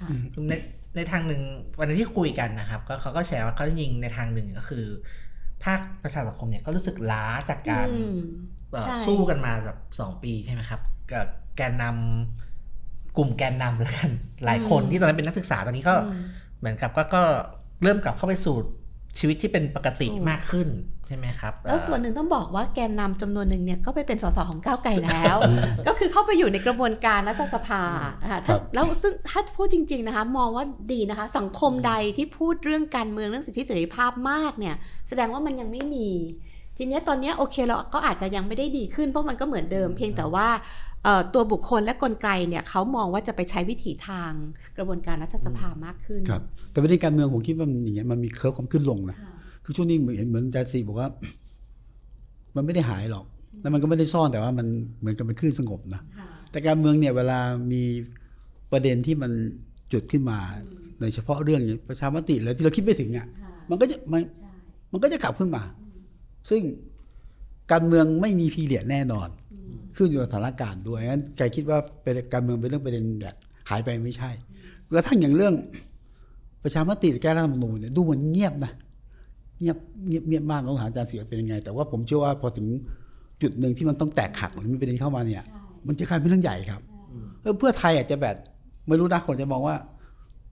ค่ะ
ในในทางหนึ่งวันนั้นที่คุยกันนะครับ ก็เขาก็แชร์ว่าเขาจริงๆในทางหนึ่งก็คือ ภาคประชาสังคมเนี่ยก็รู้สึกล้าจากการ
อืม
เอ่อ
ใช่
สู้กันมาแบบสองปีใช่ไหมครับกับแกนนำกลุ่มแกนนำแล้วกันหลายคนที่ตอนนั้นเป็นนักศึกษาตอนนี้ก็
อืม
เหมือนกับก็ก็เริ่มกลับเข้าไปสู่ ชีวิตที่เป็นปกติ
ถูก
มากขึ้นใช่ไหมครับ
แล้วส่วนหนึ่งต้องบอกว่าแกนนำจำนวนหนึ่งเนี่ยก็ไปเป็นสสของก้าวไกลแล้ว ก็คือเข้าไปอยู่ในกระบวนการรัฐสภาอ่าถ้า
ครับ
แล้วซึ่งถ้าพูดจริง ๆนะคะ มองว่าดีนะคะ สังคมใดที่พูดเรื่องการเมืองเรื่องสิทธิเสรีภาพมากเนี่ย แสดงว่ามันยังไม่มี ทีเนี้ยตอนเนี้ยโอเคเราก็อาจจะยังไม่ได้ดีขึ้นเพราะมันก็เหมือนเดิม เพียงแต่ว่าเอ่อตัวบุคคลและกลไกเนี่ยเขามองว่าจะไปใช้วิถีทางกระบวนการรัฐสภามากขึ้น
ครับแต่ประเด็นการเมืองผมคิดว่ามันอย่างเงี้ยมันมีเคอร์ฟความขึ้นลงนะ
ค่ะ
คือช่วงนี้เหมือนเหมือนอาจารย์ซีบอกว่า มันไม่ได้หายหรอก แล้วมันก็ไม่ได้ซ่อนแต่ว่ามันเหมือนกับเป็นคลื่นสงบนะ
ค่ะ
แต่การเมืองเนี่ยเวลามีประเด็นที่มันจุดขึ้นมาโดยเฉพาะเรื่องอย่างประชามติเลยที่เราคิดไม่ถึงอะ
ค่ะ
มันก็จะมัน
ใช่
มันก็จะขับขึ้นมา ซึ่งการเมืองไม่มีพีเรียดแน่นอน ขึ้นอยู่กับสถานการณ์ด้วยงั้นใครคิดว่าเป็นการเมืองเป็นเรื่องประเด็นแบบหายไปไม่ใช่กระทั่งอย่างเรื่องประชามติหรือแก้รัฐธรรมนูญเนี่ยดูเหมือนเงียบนะเงียบเงียบเงียบมากต้องถามอาจารย์เสียเป็นยังไง แต่ว่าผมเชื่อว่าพอถึงจุดหนึ่งที่มันต้องแตกหักหรือมีประเด็นเข้ามาเนี่ย
ใช่
มันจะกลายเป็นเรื่องใหญ่ครับเออเพื่อไทยอาจจะแบบไม่รู้นะคนจะมองว่า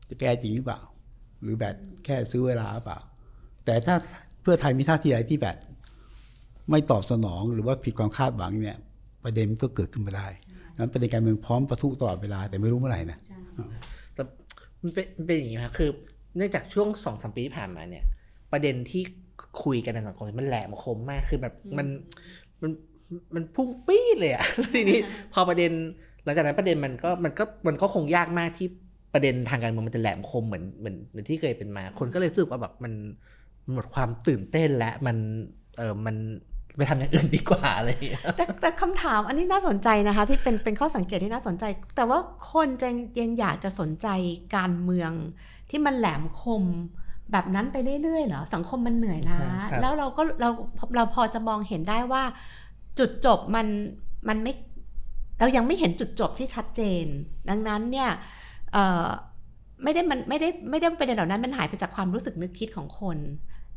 จะแก้จริงหรือเปล่า หรือแบบแค่ซื้อเวลาหรือเปล่า แต่ถ้าเพื่อไทยมีท่าทีอะไรที่แบบ ไม่ตอบสนองหรือว่าผิดความคาดหวังเนี่ยประเด็นก็เกิดขึ้นมาได้นั้นประเด็นการเมืองพร้อมประทุตลอดเวลาแต่ไม่รู้เมื่อไหร่นะ
ใช่
แต่มันเป็นมันเป็นอย่างนี้ครับคือเนื่องจากช่วงสองสามปีที่ผ่านมาเนี่ย ประเด็นที่คุยกันในสังคมมันแหลมคมมากคือแบบมันมันมันพุ่งปี้ดเลยอะแล้วทีนี้พอประเด็นหลังจากนั้นประเด็นมันก็มันก็มันก็คงยากมากที่ประเด็นทางการเมืองมันจะแหลมคมเหมือนเหมือนเหมือนที่เคยเป็นมา คนก็เลยรู้สึกว่าแบบมันมันหมดความตื่นเต้นและมันเออมัน ไปทำอย่างอื่นดีกว่าอะไรอย่างเงี้ย
แต่แต่คำถามอันนี้น่าสนใจนะคะ ที่เป็นเป็นข้อสังเกตที่น่าสนใจ แต่ว่าคนจะยังอยากจะสนใจการเมืองที่มันแหลมคมแบบนั้นไปเรื่อยๆเหรอสังคมมันเหนื่อยล้า
ครับ
แล้วเราก็เราเราพอจะมองเห็นได้ว่า จุดจบมันมันไม่เรายังไม่เห็นจุดจบที่ชัดเจน ดังนั้นเนี่ยเอ่อไม่ได้มันไม่ได้ไม่ได้ประเด็นเหล่านั้นมันหายไปจากความรู้สึกนึกคิดของคน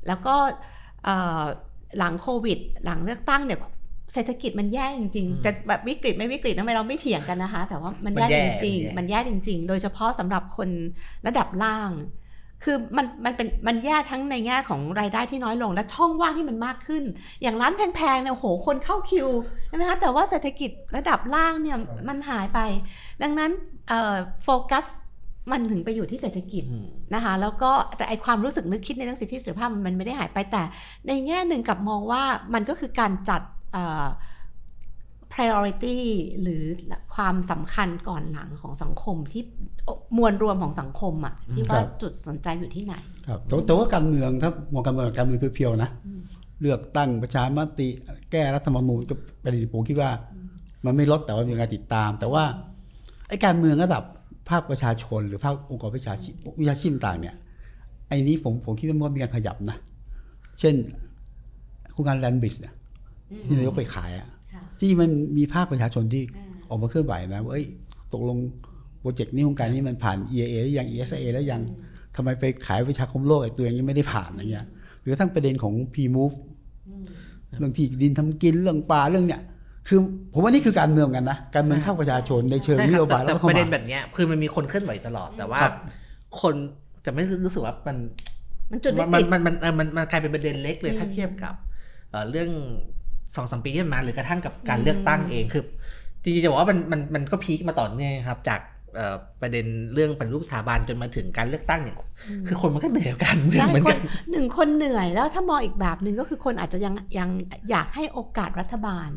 แล้วก็เอ่อ หลังโควิด หลังเลือกตั้งเนี่ยเศรษฐกิจมันแย่จริง
อืม
ๆจะแบบวิกฤตไม่วิกฤตทำไมเราไม่เถียงกันนะคะ แต่ว่ามัน
มัน
แย่
แย่
จริง
มันแย่
ๆมันแย่จริง ๆ โดยเฉพาะสำหรับคนระดับล่าง คือมันมันเป็นมันแย่ทั้งในแง่ของรายได้ที่น้อยลงและช่องว่างที่มันมากขึ้น อย่างร้านแพงๆเนี่ยโหคนเข้าคิวใช่ไหมคะแต่ว่าเศรษฐกิจระดับล่างเนี่ยมันหายไป ดังนั้นเอ่อโฟกัส มันถึงไปอยู่ที่เศรษฐกิจ
อืม
นะคะ แล้วก็แต่ไอความรู้สึกนึกคิดในเรื่องสิทธิเสรีภาพมันมันไม่ได้หายไปแต่ ในแง่หนึ่งกลับมองว่ามันก็คือการจัดเอ่อ priority หรือความสำคัญก่อนหลังของสังคมที่มวลรวมของสังคมอะที่ว่า
ครับ
จุดสนใจอยู่ที่ไหน
ครับแต่แต่ว่าการเมืองถ้ามองการเมืองการเมืองเพียวๆนะเลือกตั้งประชามติแก้รัฐธรรมนูญก็เป็นสิ่งที่ผมคิดว่า มันไม่ลดแต่ว่ามีการติดตาม แต่ว่าไอ้การเมืองระดับ ภาคประชาชน หรือภาคองค์กรวิชาชีพวิชาชีพต่างเนี่ยไอ้นี้ผมผมคิดว่ามันมีการขยับนะ เช่นโครงการแลนบิสเนี่ยที่นายกไปขายอะ
ค่ะ
ที่มันมีภาคประชาชนที่
อ่า
ออกมาเคลื่อนไหวนะว่าเอ้ยตกลงโปรเจกต์นี้โครงการนี้มันผ่าน EAA หรือยัง ESA แล้วยังทำไมไปขายประชาคมโลกไอ้ตัวเองยังไม่ได้ผ่านอะไรเงี้ยหรือทั้งประเด็นของ P move เรื่องที่ดินทำกินเรื่องป่าเรื่องเนี้ย คือผมว่านี่คือการเมืองกันนะการเมืองภาคประชาชนในเชิง
ใช่
น
ค
โย
รับ
บาย
แต่
แล้ว
แต่
ก็เข้า
ประเด็น
มา
แบบเนี้ยคือมันมีคนเคลื่อนไหวตลอดแต่ว่า
ครับ
คนจะไม่รู้สึกว่ามัน
มันจุด
มั
ไม่
น
ติด
มันมันมันมันมันกลายเป็นประเด็นเล็กเลย
อืม
ถ้าเทียบกับเอ่อเรื่องสองสามปีที่ผ่านมาหรือกระทั่งกับการ
อืม
เลือกตั้งเองคือจริงๆจะบอกว่ามันมันมันก็พีคมาต่อเนื่องครับ จากเอ่อ ประเด็นเรื่องปฏิรูปสถาบันจนมาถึงการเลือกตั้งเนี่ยคือคนมันก็เหนื่อยกับการเมือง
ใช่
เหมือน
ค
กันน
หนึ่งคนเหนื่อยแล้วถ้ามองอีกแบบหนึ่งก็คือคนอาจจะยังยังอยากให้โอกาสรัฐบาล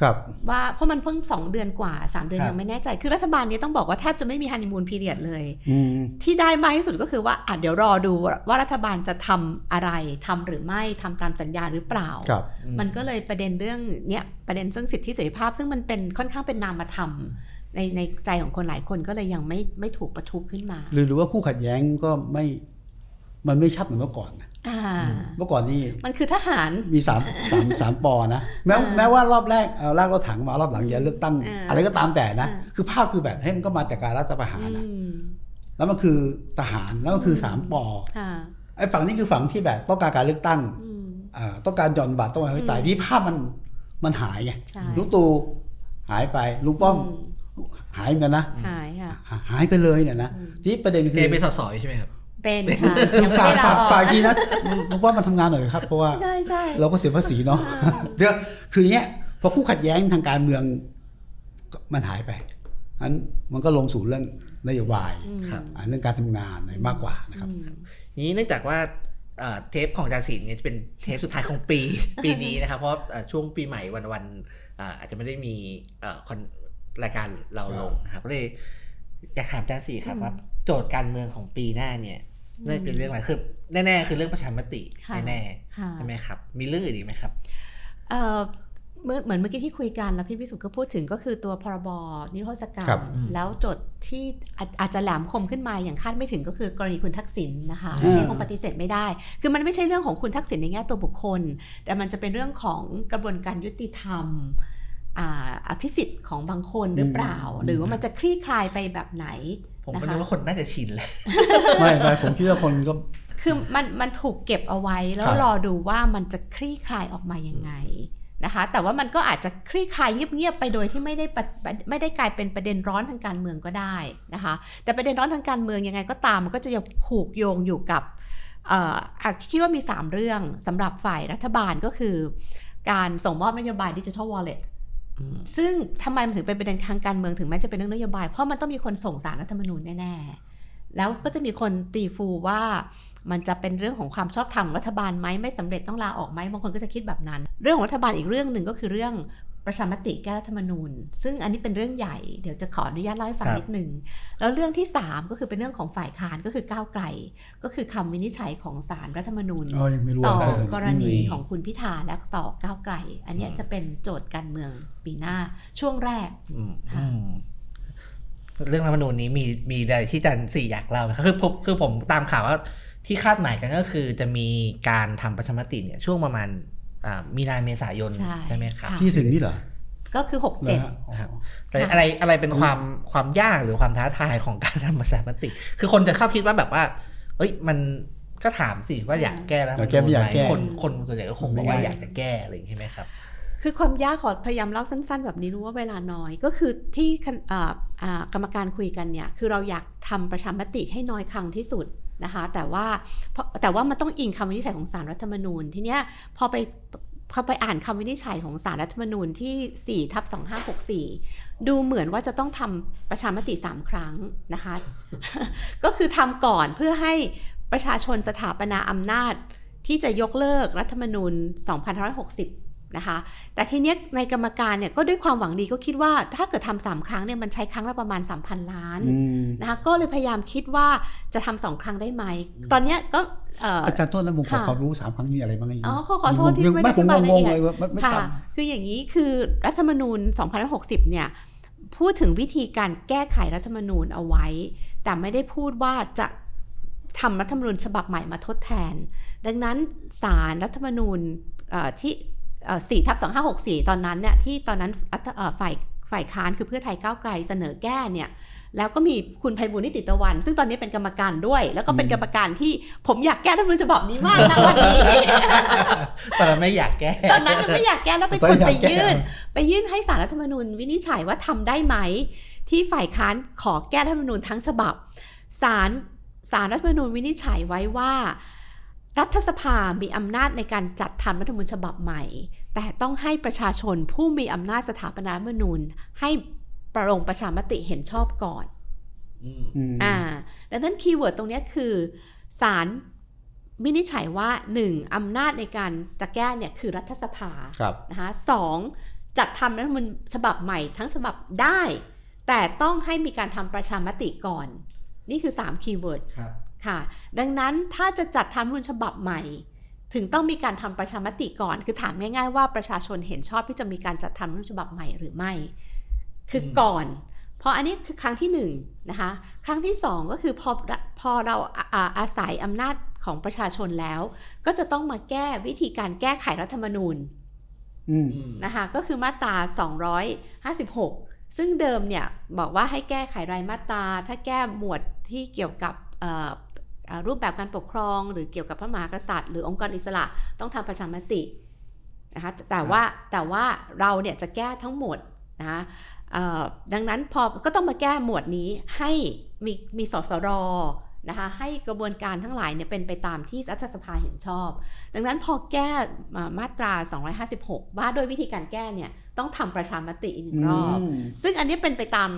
ครับ
ว่าเพราะมันเพิ่ง2เดือนกว่า3เดือน
ครับ
ยังไม่แน่ใจ คือรัฐบาลนี้ต้องบอกว่าแทบจะไม่มีฮันนีมูนพีเรียดเลย
อืม
ที่ได้มากที่สุดก็คือว่าอะเดี๋ยวรอดูว่ารัฐบาลจะทำอะไรทำหรือไม่ทำตามสัญญาหรือเปล่า
ครับ
มันก็เลยประเด็นเรื่องเนี้ยประเด็นเรื่องสิทธิเสรีภาพ ซึ่งมันเป็นค่อนข้างเป็นนามธรรม ในในใจของคนหลายคนก็เลยยังไม่ไม่ถูกประทุขึ้นมา
หรือหรือว่าคู่ขัดแย้งก็ไม่มันไม่ชัดเหมือนเมื่อก่อนนะ
อ่า
เมื่อก่อนนี่
มันคือทหาร
มีสามสามสามปอนะแม้
อ่า
แม้ว่ารอบแรกเอาลากรถถังมารอบหลังอย่าเลือกตั้ง
อ่า
อะไรก็ตามแต่นะ
อ่า
คือภาพคือแบบให้ยมันก็มาจากการรัฐประหารนะ
อืม
แล้วมันคือทหารแล้วมันคือสามปอ
ค่ะ
ไอ้ฝั่งนี้คือฝั่งที่แบบต้องการการเลือกตั้ง
อืม
อ่าต้องการหย่อนบัตรต้องการให้ตาย
อืม
ที่ภาพมันมันหายไง
ใช่
ลุงตู่หายไปลุงป้อม
อืม
หายเหมือนกันนะ
หายค่ะ
หาหายไปเลยเนี่ยนะที่ประเด็น
เก
คือ
มเป็นสสใช่ไหมครับ
เป็นค่ะ
คือ
ยัง
ฝาก
ไม่ได้ล
ฝาก
ออก
ฝากทีนะผมว่ามันทำงานหน่อยครับ เพราะว่า
ใช่ใช่
เราก็เสียภาษีเนาะเดี๋ยวคืออย่างเงี้ยพอคู่ขัดแย้งทางการเมืองก็มันหายไปอันมันก็ลงสู่เรื่องนโยบาย
ครับ
อ่าเรื่องการทำงานอะไรมากกว่านะครับ
อืม
นี้เนื่องจากว่าเอ่อเทปของจาศิลป์เนี่ยจะเป็นเทปสุดท้ายของปีปีนี้นะครับ เพราะเอ่อช่วงปีใหม่วันวันๆอ่าอาจจะไม่ได้มีเอ่อคอน รายการเราลงนะครับก็เลยอยากถามจาศิลป์ครับ
อืม
ว่าโจทย์การเมืองของปีหน้าเนี่ยน่าจะเป็นเรื่องอะไรคือแน่ๆคือเรื่องประชามติ
ค่ะ
แน่
ค่ะ
ๆใช่ไหมครับ มีเรื่องอื่นอีกไหมครับ
เอ่อเมื่อเหมือนเมื่อกี้ที่คุยกันแล้วพี่วิสุทธ์ก็พูดถึงก็คือตัวพรบนิรโทษกรร
ครั
ม
บ
แล้วโจทย์ที่อาจอาจจะแหลมคมขึ้นมาอย่างคาดไม่ถึงก็คือกรณีคุณทักษิณนะคะ
อ่า
ที่คงปฏิเสธไม่ได้ คือมันไม่ใช่เรื่องของคุณทักษิณในแง่ตัวบุคคล แต่มันจะเป็นเรื่องของกระบวนการยุติธรรม อ่าอภิสิทธิ์ของบางคนหรือเปล่า หรือว่ามันจะคลี่คลายไปแบบไหน
ผมก็
นะคะ
นึกว่าคนน่าจะชินแล้ว
ไม่ไม่ผมคิดว่าคนก็
คือมันมันถูกเก็บเอาไว้แล้ว
ครับ
รอดูว่ามันจะคลี่คลายออกมายังไงนะคะ แต่ว่ามันก็อาจจะคลี่คลายเงียบๆไปโดยที่ไม่ได้ปะไม่ได้กลายเป็นประเด็นร้อนทางการเมืองก็ได้นะคะ แต่ประเด็นร้อนทางการเมืองยังไงก็ตามมันก็จะยังผูกโยงอยู่กับเอ่ออาจคิดว่ามี 3 เรื่องสำหรับฝ่ายรัฐบาลก็คือ การส่งมอบนโยบายดิจิทัลวอลเล็ต
อืม
ซึ่งทำไมมันถึงเป็นประเด็นทางการเมืองถึงแม้จะเป็นเรื่องนโยบาย เพราะมันต้องมีคนส่งสารรัฐธรรมนูญแน่ๆ แล้วก็จะมีคนตีฟูว่ามันจะเป็นเรื่องของความชอบธรรมรัฐบาลไหมไม่สำเร็จต้องลาออกไหมบางคนก็จะคิดแบบนั้น เรื่องของรัฐบาลอีกเรื่องหนึ่งก็คือเรื่อง ประชามติแก้รัฐธรรมนูญ ซึ่งอันนี้เป็นเรื่องใหญ่เดี๋ยวจะขออนุญาตเล่าให้ฟัง
ครับ
นิดหนึ่งแล้วเรื่องที่ 3 ก็คือเป็นเรื่องของฝ่ายค้านก็คือก้าวไกล ก็คือคำวินิจฉัยของศาลรัฐธรรมนูญ
เออยังไม่รู้
ต่อ
อะไรเลย
กรณี
ไม่มี
ของคุณพิธาและต่อก้าวไกล อันเนี้ยจะเป็นโจทย์การเมืองปีหน้าช่วงแรก
อืม
ค่ะ
อืมเรื่องรัฐธรรมนูญนี้มีมีอะไรที่จันสี่อยากเล่าไหมครับคือผมคือผมตามข่าวว่าที่คาดหมายกันก็คือจะมีการทำประชามติเนี่ยช่วงประมาณอ่า มีนาเมษายน
ใช่
ไหมครับ
ค่ะ
ที่ถึงนี่เหรอ
ก็คือ
นะฮะ
67
อ๋อ
ครับแต่
ค่ะ
อะไรอะไรเป็นความความยากหรือความท้าทายของการทำประชามติ คือคนจะเข้าคิดว่าแบบว่า เอ้ยมันก็ถามสิว่าอยากแก้แล้ว
อยากแก้ไม่อยากแก้
คนคนส่วนใหญ่ก็คงบอกว่า
ไม่ได้
อยากจะแก้อะไรอย่างนี้ใช่ไหมครับ
คือความยากขอพยายามเล่าสั้น ๆ แบบนี้รู้ว่าเวลาน้อยก็คือที่คณอ่าอ่ากรรมการคุยกันเนี่ย คือเราอยากทำประชามติให้น้อยครั้งที่สุด นะคะแต่ว่าแต่ว่ามันต้องอิงคำวินิจฉัยของศาลรัฐธรรมนูญทีเนี้ยพอไปพอไปอ่านคำวินิจฉัยของศาลรัฐธรรมนูญที่4ทับ2564 ดูเหมือนว่าจะต้องทำประชามติ 3 ครั้งนะคะ ก็คือทำก่อนเพื่อให้ประชาชนสถาปนาอำนาจที่จะยกเลิกรัฐธรรมนูญ2560 นะคะ แต่ทีเนี้ยในกรรมการเนี่ยก็ด้วยความหวังดีก็คิดว่า ถ้าเกิดทำสามครั้งเนี่ยมันใช้ครั้งละประมาณ 3,000 ล้าน
อืม
นะคะก็เลยพยายามคิดว่าจะทำสองครั้งได้ไหม ตอนเนี้ยก็เอ่อ
อาจารย์โทษนะผมขอ
ค่ะ
ความรู้สามครั้งมีอะไรบ้าง
อ๋อขอขอโทษที่ไม่ได้
ผม
อธิบายละ
งง
เอี
ๆ
ยด
เลยว่าไม่ไม่
ค่ะ
จ
คืออย่างนี้คือรัฐธรรมนูญ2560 เนี่ยพูดถึงวิธีการแก้ไขรัฐธรรมนูญเอาไว้ แต่ไม่ได้พูดว่าจะทำรัฐธรรมนูญฉบับใหม่มาทดแทน ดังนั้นสารรัฐธรรมนูญเอ่อที่ สี่ทับสองห้าหกสี่ตอนนั้นเนี่ยที่ตอนนั้นรัฐเอ่อฝ่ายฝ่ายค้านคือเพื่อไทยก้าวไกลเสนอแก้เนี่ยแล้วก็มีคุณไพบูลย์นิติตะวัน ซึ่งตอนนี้เป็นกรรมการด้วย แล้วก็เป็นกรรมการที่ผมอยากแก้รัฐธรรมนูญฉบับนี้มากนะวันนี้
ตอนนั้นไม่อยากแก้
ตอนนั้นยังไม่อยากแก้แล้วเป็น
ตอน
คน
อยาก
ไป
แก้
ยื่น ไปยื่นให้สารรัฐธรรมนูญวินิจฉัยว่าทำได้ไหม ที่ฝ่ายค้านขอแก้รัฐธรรมนูญทั้งฉบับศาลศาลรัฐธรรมนูญวินิจฉัยไว้ว่า รัฐสภา มีอำนาจในการจัดทำรัฐธรรมนูญฉบับใหม่ แต่ต้องให้ประชาชนผู้มีอำนาจสถาปนารัฐธรรมนูญ ให้ประลงประชามติเห็นชอบก่อน
อืม
อืม
อ่า ดังนั้น keyword ตรงเนี้ยคือศาลวินิจฉัยว่า 1. อำนาจในการจะแก้เนี่ยคือรัฐสภา
ครับ
นะคะสองจัดทำรัฐธรรมนูญฉบับใหม่ทั้งฉบับได้ แต่ต้องให้มีการทำประชามติก่อน นี่คือ 3 keyword
ครับ
ค่ะ ดังนั้นถ้าจะจัดทำรัฐธรรมนูญฉบับใหม่ ถึงต้องมีการทำประชามติก่อน คือถามง่ายๆว่าประชาชนเห็นชอบที่จะมีการจัดทำรัฐธรรมนูญฉบับใหม่หรือไม่ คือก่อนเพราะอันนี้คือครั้งที่หนึ่งนะคะ ครั้งที่สองก็คือพอพอเราอาอาอาศัยอำนาจของประชาชนแล้ว ก็จะต้องมาแก้วิธีการแก้ไขรัฐธรรมนูญ
อืม
นะคะก็คือมาตรา 256 ซึ่งเดิมเนี่ยบอกว่าให้แก้ไขรายมาตรา ถ้าแก้หมวดที่เกี่ยวกับเอ่อเอ่อ รูปแบบการปกครอง หรือเกี่ยวกับพระมหากษัตริย์ หรือองค์กรอิสระต้องทำประชามตินะคะแต่ว่าแต่ว่าเราเนี่ยจะแก้ทั้งหมดนะคะเอ่อดังนั้นพอก็ต้องมาแก้หมวดนี้ให้มีมีสสรนะคะให้กระบวนการทั้งหลายเนี่ยเป็นไปตามที่รัฐสภาเห็นชอบ ดังนั้นพอแก้มามาตรา 256 ว่าด้วยวิธีการแก้เนี่ยต้องทำประชามติอีกหนึ่งรอบ
ม
ซึ่งอันนี้เป็นไปตาม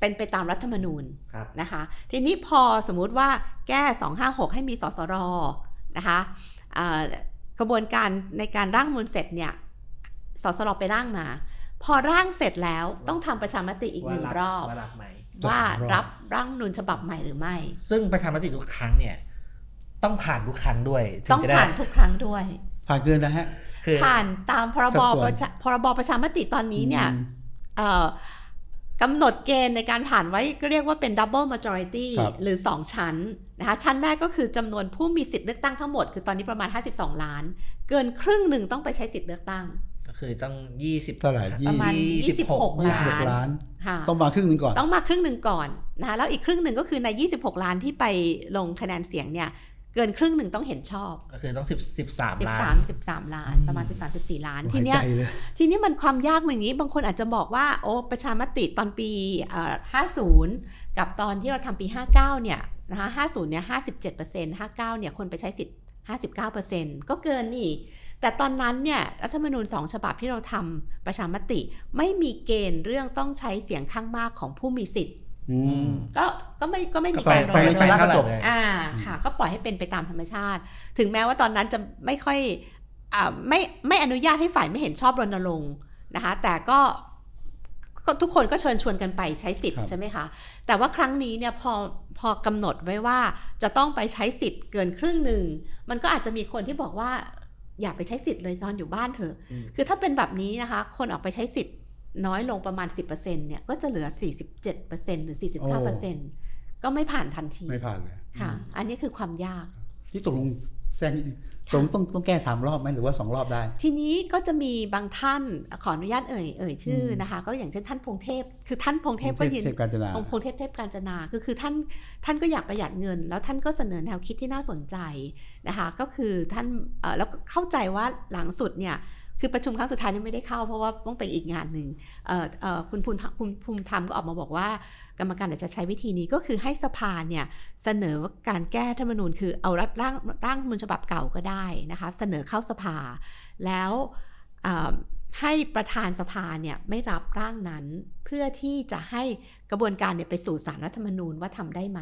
เป็นไปตามรัฐธรรมนูญ
ครับ
นะคะ ทีนี้พอสมมุติว่าแก้ 256 ให้มีสสรนะคะเอ่อกระบวนการในการร่างรัฐธรรมนูลเสร็จเนี่ยสสรไปร่างมา พอร่างเสร็จแล้วต้องทำประชามติอีกหนึ่งรอบ
ว่ารับไหม
ว่ารับร่างรัฐธรรมนูลฉบับใหม่หรือไม่
ซึ่งประชามติทุกครั้งเนี่ยต้องผ่านทุกครั้งด้วยถึ
ต้อง
จะได้
ผ่านทุกครั้งด้วย
ผ่านเกินนะฮะ
คือ
ผ่านตามพรบ
สัดส่วน
ประชาพรบประชามติตอนนี้เนี่ย
อืม
เอ่อ กำหนดเกณฑ์ในการผ่านไว้ก็เรียกว่าเป็น double majority
ครับ
หรือ 2 ชั้นนะคะชั้นแรกก็คือจำนวนผู้มีสิทธิ์เลือกตั้งทั้งหมด คือตอนนี้ประมาณ 52 ล้าน เกินครึ่งหนึ่งต้องไปใช้สิทธิ์เลือกตั้ง
ก็คือต้องยี่สิบ
เท่าไหร่
ประมาณ
ยี่สิบหก
26
ยี่สิบหกล้าน
ค่ะ
ต้องมาครึ่งหนึงก่อน
ต้องมาครึ่งหนึ่งก่อนนะคะแล้วอีกครึ่งหนึ่งก็คือใน 26 ล้านที่ไปลงคะแนนเสียงเนี่ย เกินครึ่งหนึ่งต้องเห็นชอบ
ก็คือต้องสิบสิบสามล้าน
13 13ล้าน ประมาณ13 14ล้าน
หา
ที
ย
เนี้ย
ใจเลยที
ทีนี้มันความยากมันอย่างนี้ บางคนอาจจะบอกว่า โอ้ประชามติตอนปีเอ่อ50กับตอนที่เราทำปี59เนี่ยนะคะ50เนี่ย57% 59เนี่ยคนไปใช้สิทธิ์59%ก็เกินนี่ แต่ตอนนั้นเนี่ยรัฐธรรมนูญ2ฉบับที่เราทำประชามติ ไม่มีเกณฑ์เรื่องต้องใช้เสียงข้างมากของผู้มีสิทธิ์
อืม
ก็ก็ไม่ก็ไม่มี
ก็ไป
การ
ไปเลยชนะก็จบ
อ่าค่ะ ก็ปล่อยให้เป็นไปตามธรรมชาติ ถึงแม้ว่าตอนนั้นจะไม่ค่อยอ่าไม่ไม่อนุญาตให้ฝ่ายไม่เห็นชอบรณรงค์นะคะ แต่ก็ก็ทุกคนก็เชิญชวนกันไปใช้สิท
ค
ธิ์
รับ
ใช่ไหมคะ แต่ว่าครั้งนี้เนี่ยพอพอกำหนดไว้ว่าจะต้องไปใช้สิทธิ์เกินครึ่งหนึ่ง มันก็อาจจะมีคนที่บอกว่าอย่าไปใช้สิทธิ์เลยนอนอยู่บ้านเถอะ
อืม
คือถ้าเป็นแบบนี้นะคะ คนออกไปใช้สิทธิ์ น้อยลงประมาณ 10%เนี่ยก็จะเหลือ 47%หรือ 49%ก็ไม่ผ่านทันที
ไม่ผ่านเลย
ค่ะ อันนี้คือความยาก
ที่ตกลงแซงนิดนึงตกลงต้องต้องแก้สามรอบไหมหรือว่าสองรอบได้
ทีนี้ก็จะมีบางท่านขออนุญาตเอ่ยเอ่ยชื่ออ
ม
นะคะ ก็อย่างเช่นท่านพงเทพ คือท่านพงเทพก็ยืน
เทพการจนา
องค์พงเทพเทพการจนาคือคือท่านท่านก็อยากประหยัดเงิน แล้วท่านก็เสนอแนวคิดที่น่าสนใจนะคะ ก็คือท่านเอ่อแล้วก็เข้าใจว่าหลังสุดเนี่ย คือประชุมครั้งสุดท้ายนี่ไม่ได้เข้าเพราะว่าต้องไปอีกงานหนึ่งคุณภูมิธรรมคุณภูมิธรรมก็ออกมาบอกว่า กรรมการอาจจะใช้วิธีนี้ก็คือให้สภาเนี่ยเสนอว่าการแก้ธรรมนูญคือเอาร่างร่างร่างรัฐธรรมนูญฉบับเก่าก็ได้นะคะเสนอเข้าสภา แล้วให้ประธานสภาเนี่ยไม่รับร่างนั้น เพื่อที่จะให้กระบวนการเนี่ยไปสู่สารรัฐธรรมนูญว่าทำได้ไหม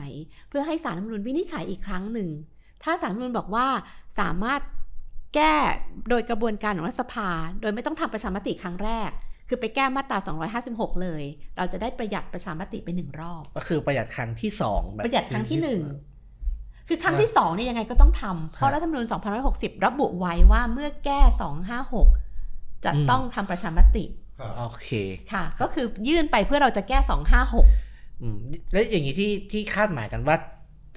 เพื่อให้สารรัฐธรรมนูญวินิจฉัยอีกครั้งหนึ่งถ้าสารรัฐธรรมนูญบอกว่าสามารถ แก้โดยกระบวนการของรัฐสภา โดยไม่ต้องทำประชามติครั้งแรก คือไปแก้มาตรา 256 เลย เราจะได้ประหยัดประชามติไปหนึ่งรอบ
ก็คือประหยัดครั้งที่สองแบบ
ประหยัดครั้งที่หนึ่งคือครั้งที่สองเนี่ยยังไงก็ต้องทำเพราะรัฐธรรมนูญ2560 ระบุไว้ว่าเมื่อแก้ 256 จะต้องทำประชามติ
โอเค
ค่ะ ก็คือยื่นไปเพื่อเราจะแก้ 256
อืมแล้วอย่างนี้ที่ที่คาดหมายกันว่า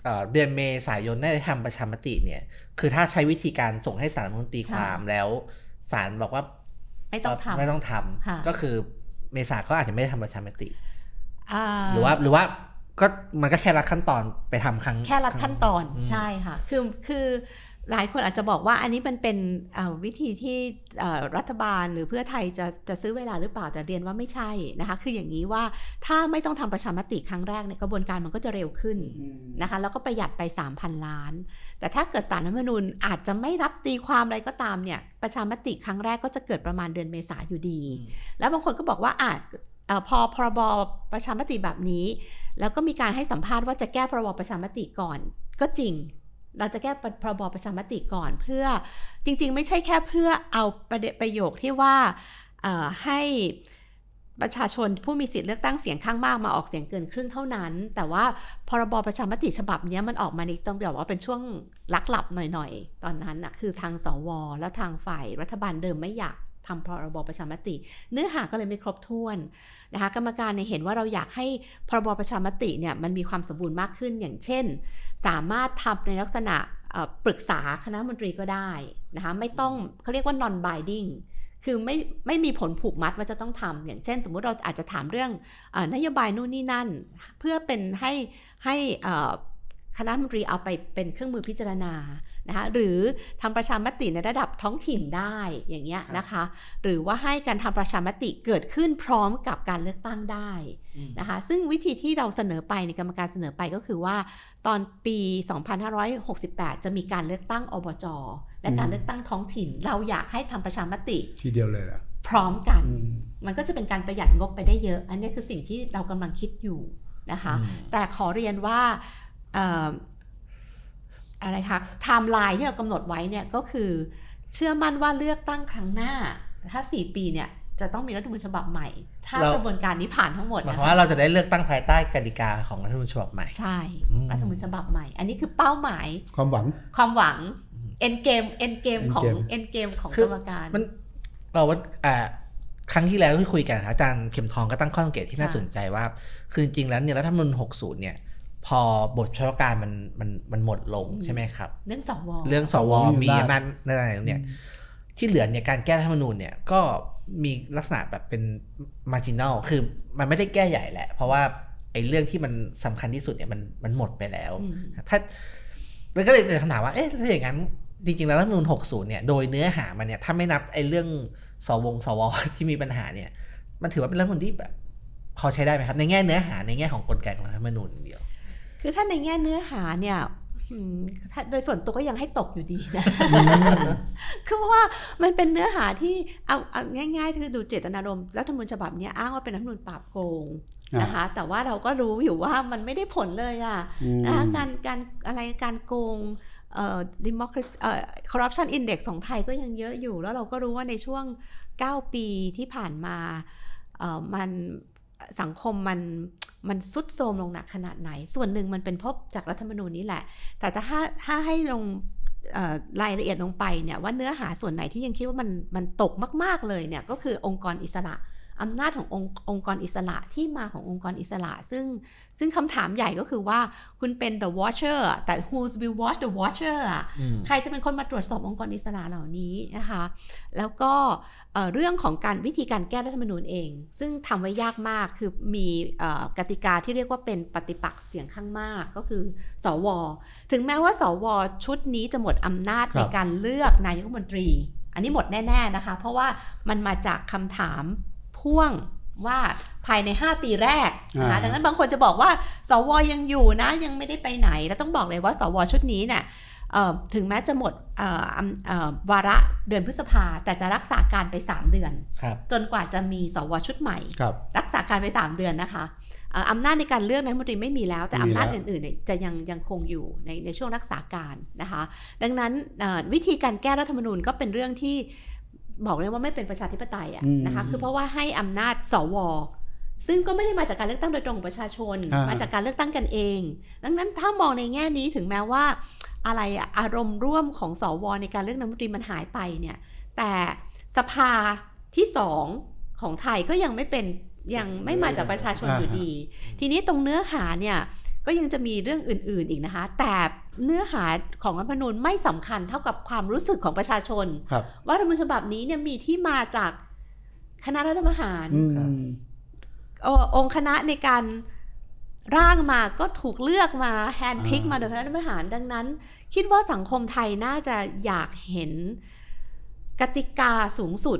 เอ่อเดือนเมษายนได้ทำประชามติเนี่ย คือถ้าใช้วิธีการส่งให้สารรัฐธรรมนตรีความแล้วศาลบอกว่า
ไม่ต้องทำ
ไม่ต้องท
ค่ะำ
ก็คือเมษาก็อาจจะไม่ได้ทำประชามติ
อ่า
หรือว่าหรือว่า ก็มันก็แค่รัดขั้นตอนไปทำครั้ง
แค่รัดขั้นตอน
ม
ใช่ค่ะ คือคือหลายคนอาจจะบอกว่าอันนี้มันเป็นเอ่อวิธีที่เอ่อรัฐบาลหรือเพื่อไทยจะจะซื้อเวลาหรือเปล่าแต่เรียนว่าไม่ใช่นะคะ คืออย่างนี้ว่าถ้าไม่ต้องทำประชามติครั้งแรกในยกระบวนการมันก็จะเร็วขึ้นนะคะ แล้วก็ประหยัดไป 3,000 ล้าน แต่ถ้าเกิดสารรัฐธรรมนูญอาจจะไม่รับตีความอะไรก็ตามเนี่ยประชามติครั้งแรกก็จะเกิดประมาณเดือนเมษาอยู่ดี
อืม
แล้วบางคนก็บอกว่าอาจเอพอพรบประชามติแบบนี้ แล้วก็มีการให้สัมภาษณ์ว่าจะแก้พรบประชามติก่อน ก็จริง เราจะแก้พรบประชามติก่อนเพื่อจริง ๆ ไม่ใช่แค่เพื่อเอาประเด็นประโยคที่ว่าให้ประชาชนผู้มีสิทธิ์เลือกตั้งเสียงข้างมากมาออกเสียงเกินครึ่งเท่านั้น แต่ว่าพรบประชามติฉบับนี้มันออกมาในต้องบอกว่าเป็นช่วงลักหลับหน่อยๆ ตอนนั้นนะคือทางสวแล้วทางฝ่ายรัฐบาลเดิมไม่อยาก ทำพรบประชามติ เนื้อหาก็เลยไม่ครบถ้วนนะคะกรรมการเนี่ยเห็นว่าเราอยากให้พรบประชามติเนี่ยมันมีความสมบูรณ์มากขึ้นอย่างเช่น สามารถทำในลักษณะปรึกษาคณะมนตรีก็ได้นะคะไม่ต้องเขาเรียกว่า non binding คือไม่ไม่มีผลผูกมัดว่าจะต้องทำอย่างเช่น สมมุติเราอาจจะถามเรื่องอนโยบายนู่นนี่นั่น เพื่อเป็นให้ให้คณะมนตรีเอาไปเป็นเครื่องมือพิจารณา นะคะหรือทำประชามติในระดับท้องถิ่นได้อย่างเงี้ยนะคะ หรือว่าให้การทำประชามติเกิดขึ้นพร้อมกับการเลือกตั้งได้นะคะ ซึ่งวิธีที่เราเสนอไปในกรรมการเสนอไปก็คือว่า ตอนปี 2568 จะมีการเลือกตั้งอบจและการ
อืม
เลือกตั้งท้องถิ่น เราอยากให้ทำประชามติ
ทีเดียวเลยล่ะ
พร้อมกัน
อืม
มันก็จะเป็นการประหยัดงบไปได้เยอะ อันนี้คือสิ่งที่เรากำลังคิดอยู่นะคะ
อืม
แต่ขอเรียนว่าเอ่ออะไรคะไทม์ไลน์ที่เรากำหนดไว้เนี่ยก็คือ เชื่อมั่นว่าเลือกตั้งครั้งหน้า ถ้า 4 ปีเนี่ยจะต้องมีรัฐธรรมนูญฉบับใหม่ ถ้า
เรา
กระบวนการนี้ผ่านทั้งหมด
หมาย
นะ
ความ
คะ
ว่าเราจะได้เลือกตั้งภายใต้กติกาของรัฐธรรมนูญฉบับใหม่
ใช่
อืม
รัฐธรรมนูญฉบับใหม่ อันนี้คือเป้าหมาย
ความหวัง
ความหวัง end game end game ของ
End game
end game ของ
คื
ก
อ
รรมการ
มันเราว่าอ่าครั้งที่แล้วที่คุยกันอาจารย์เข็มทองก็ตั้งข้อสังเกตที่น่า
ค่ะ
สนใจว่า คือจริงๆแล้วเนี่ยรัฐธรรมนูญ60 เนี่ย พอบทเฉพาะการมันมันมันหมดลงใช่ไหมครับ
เรื่องสว
เรื่องสว
มี
มี
อำนาจ
อำนาจอะไรเนี่ยที่เหลือเนี่ยการแก้รัฐธรรมนูญเนี่ยก็มีลักษณะแบบเป็น marginal คือมันไม่ได้แก้ใหญ่แหละ เพราะว่าไอ้เรื่องที่มันสำคัญที่สุดเนี่ยมันมันหมดไปแล้ว
อืม
ถ้าแล้วก็เลยเกิดคำถามว่าเอ๊ะถ้าอย่างนั้นจริงๆแล้วรัฐธรรมนูญ60 เนี่ยโดยเนื้อหามันเนี่ยถ้าไม่นับไอ้เรื่องสวงสวที่มีปัญหาเนี่ย มันถือว่าเป็นรัฐธรรมนูญที่แบบพอใช้ได้ไหมครับ ในแง่เนื้อหาในแง่ของกลไกของรัฐธรรมนูญอย่างเดียว
คือถ้าในแง่เนื้อหาเนี่ยอืมถ้าโดยส่วนตัวก็ยังให้ตกอยู่ดีนะ คือเพราะว่ามันเป็นเนื้อหาที่เอาเอาง่ายๆคือดูเจตนารมณ์รัฐธรรมนูญฉบับเนี้ยอ้างว่าเป็นรัฐธรรมนูญปราบโกงนะคะแต่ว่าเราก็รู้อยู่ว่ามันไม่ได้ผลเลยอะ
อืม
นะคะการการอะไรการโกงเอ่อ democracy เอ่อ corruption index ของไทยก็ยังเยอะอยู่ แล้วเราก็รู้ว่าในช่วง 9 ปีที่ผ่านมาเอ่อมันสังคมมัน มันสุดโทมลงหนักขนาดไหน ส่วนหนึ่งมันเป็นเพราะจากรัฐธรรมนูญนี้แหละ แต่ถ้าถ้าให้ลงรายละเอียดลงไปเนี่ยว่าเนื้อหาส่วนไหนที่ยังคิดว่ามันมันตกมาก ๆเลยเนี่ยก็คือองค์กรอิสระ อำนาจขององค์องค์กรอิสระที่มาขององค์กรอิสระ ซึ่งซึ่งคำถามใหญ่ก็คือว่าคุณเป็น the watcher อะแต่ who's will watch the watcher อะ
อืม
ใครจะเป็นคนมาตรวจสอบองค์กรอิสระเหล่านี้นะคะ แล้วก็เอ่อเรื่องของการวิธีการแก้รัฐธรรมนูญเอง ซึ่งทำไว้ยากมากคือมีเอ่อกติกาที่เรียกว่าเป็นปฏิปักษ์เสียงข้างมากก็คือ สว ถึงแม้ว่า สว ชุดนี้จะหมดอำนาจ
ครับ
ในการเลือกนายกรัฐมนตรี อันนี้หมดแน่ ๆนะคะ เพราะว่ามันมาจากคำถาม พ่วงว่าภายใน 5 ปีแรกนะคะ
อ่า
ดังนั้นบางคนจะบอกว่า สวยังอยู่นะยังไม่ได้ไปไหน แล้วต้องบอกเลยว่า สวชุดนี้เนี่ยเอ่อถึงแม้จะหมดเอ่ออำเอ่อวาระเดือนพฤษภา แต่จะรักษาการไป 3 เดือน
ครับ
จนกว่าจะมีสวชุดใหม่
ครับ
รักษาการไป 3 เดือนนะคะเอ่ออำนาจในการเลือกนายกรัฐมนตรีไม่มีแล้ว แต่
ไม่มี
อำนาจ
แล้ว
อื่นๆเนี่ยจะยังยังคงอยู่ในในช่วงรักษาการนะคะ ดังนั้นเอ่อวิธีการแก้รัฐธรรมนูญก็เป็นเรื่องที่ บอกเลยว่าไม่เป็นประชาธิปไตยอะนะคะคือเพราะว่าให้อำนาจสวซึ่งก็ไม่ได้มาจากการเลือกตั้งโดยตรงของประชาชน
อ่าม
มาจากการเลือกตั้งกันเอง ดังนั้นถ้ามองในแง่นี้ถึงแม้ว่า อะไรอะอารมณ์ร่วมของสวในการเลือกนายกรัฐมนตรีมันหายไปเนี่ย แต่สภาที่สองของไทยก็ยังไม่เป็นยังไม่มาจากประชาชน
อ่า
อยู่ดี ทีนี้ตรงเนื้อหาเนี่ย ก็ยังจะมีเรื่องอื่นๆอีกนะคะ แต่เนื้อหาของรัฐธรรมนูญไม่สำคัญเท่ากับความรู้สึกของประชาชน
ครับ
ว่ารัฐธรรมนูญฉบับนี้เนี่ยมีที่มาจากคณะรัฐประหาร
อืม
ครับ
เอ่อองค์คณะในการร่างมาก็ถูกเลือกมาแฮนด์พิก
อ่าม
มาโดยคณะรัฐประหารดังนั้น คิดว่าสังคมไทยน่าจะอยากเห็นกติกาสูงสุด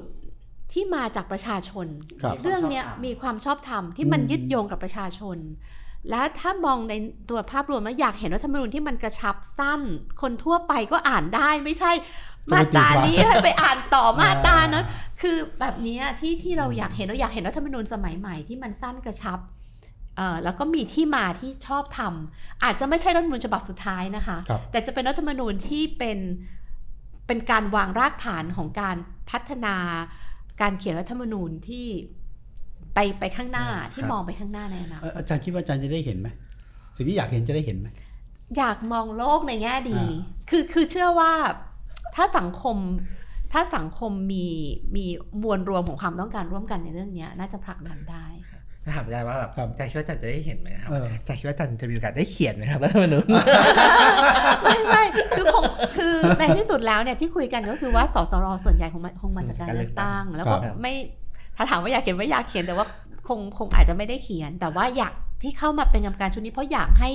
ที่มาจากประชาชน
ครับ
เรื่องเนี้ยมีความชอบธรรมที่มัน
อืม
ยึดโยงกับประชาชน และถ้ามองในตัวภาพรวมแล้วอยากเห็นรัฐธรรมนูญที่มันกระชับสั้น คนทั่วไปก็อ่านได้ไม่ใช่มาตรานี้ให้ไปอ่านต่อมาตรานั้นคือแบบเนี้ยที่ที่เราอยากเห็นเราอยากเห็นรัฐธรรมนูญสมัยใหม่ที่มันสั้นกระชับเอ่อแล้วก็มีที่มาที่ชอบทำอาจจะไม่ใช่รัฐธรรมนูญฉบับสุดท้ายนะคะ
ครับ
แต่จะเป็นรัฐธรรมนูญที่เป็นเป็นการวางรากฐานของการพัฒนาการเขียนรัฐธรรมนูญที่ ไปไปข้างหน้าที่
ครับ
มองไปข้างหน้าในอนาค
เอ่
ต
ออาจารย์คิดว่าอาจารย์จะได้เห็นไหมสิ่งที่อยากเห็นจะได้เห็นไหม
อยากมองโลกในแง่ดี
อ่า
คือคือเชื่อว่าถ้าสังคมถ้าสังคมมีมีมวลรวมของความต้องการร่วมกันในเรื่องเนี้ยน่าจะผลักดันได้
ถ้าถามอาจารย์ว่าแบบ
ครับ
อาจารย์คิดว่าอาจารย์จะได้เห็นไหมครับ
เออ
อาจารย์คิดว่าอาจารย์จะมีโอกาสได้เขียนไหมครับรัฐธรรมนูญ
ไม่ไม่คือคงคือในที่สุดแล้วเนี่ยที่คุยกันก็คือว่าสสรส่วนใหญ่คงมาคงมาจากการเลือกตั้ง แล้วก็
ครับ
ไม่ ถ้าถามว่าอยากเขียนไม่อยากเขียนแต่ว่าคงคงอาจจะไม่ได้เขียน แต่ว่าอยากที่เข้ามาเป็นกรรมการชุดนี้เพราะอยากให้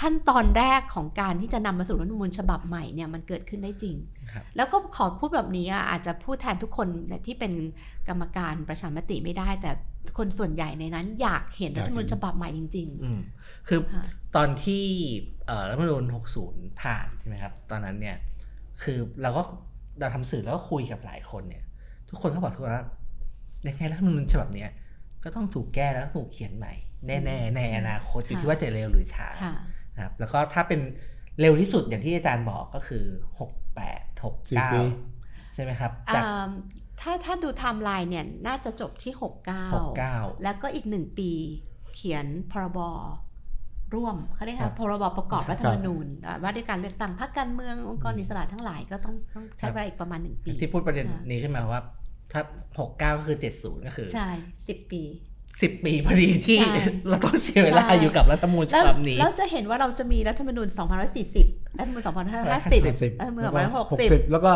ขั้นตอนแรกของการที่จะนำมาสู่รัฐธรรมนูญฉบับใหม่เนี่ยมันเกิดขึ้นได้จริง
ครับ
แล้วก็ขอพูดแบบนี้อะอาจจะพูดแทนทุกคนที่เป็นกรรมการประชามติไม่ได้ แต่คนส่วนใหญ่ในนั้น อยากเห็นรัฐธรรมนูญฉบับใหม่จริง
อืมคือ
ค่ะ
ตอนที่เอ่อรัฐธรรมนูญ60 ผ่านใช่ไหมครับ ตอนนั้นเนี่ยคือเราก็เราทำสื่อแล้วก็คุยกับหลายคนเนี่ย ทุกคนก็บอกทุกคนว่า ในแง่รัฐธรรมนูญฉบับเนี้ยก็ต้องถูกแก้แล้วก็ถูกเขียยนใหม่ แน่ๆในอนาคตอยู่ที่ว่าจะเร็วหรือช้า
ๆค่ะ
นะครับแล้วก็ถ้าเป็นเร็วที่สุดอย่างที่อาจารย์บอกก็คือ 68
สี่ปี
69 ใช่ไหมครับจาก
อ่าถ้าถ้าดูไทม์ไลน์เนี่ยน่าจะจบที่ 69
69
แล้วก็อีกหนึ่งปีเขียนพรบร่วมเขาเรียก
ครั
ว่า
บ
พรบประกอบรัฐธรรมนูญอ่าว่าด้วยการเลือกตั้งพรรคการเมืององค์กรอิสระทั้งหลายก็ต้องต้องใช้เวลาอีกประมาณหนึ่งปี
ที่พูดประเด็น
ค่ะ
นี้ขึ้นมาว่า ถ้า69ก็คือ70ก็คือ
ใช่สิบปี
10ปีพอดีที่
ใช่
เราต้องเสียเวลา
ใช่
อยู่กับรัฐธรรมนูญฉ
แล้ว
บับนี้
แล้วจะเห็นว่าเราจะมีรัฐธรรมนูญ2540 รัฐธรรมนูญ2550
70
รัฐธรรมนูญ
แล้วก็
2560
แล้วก็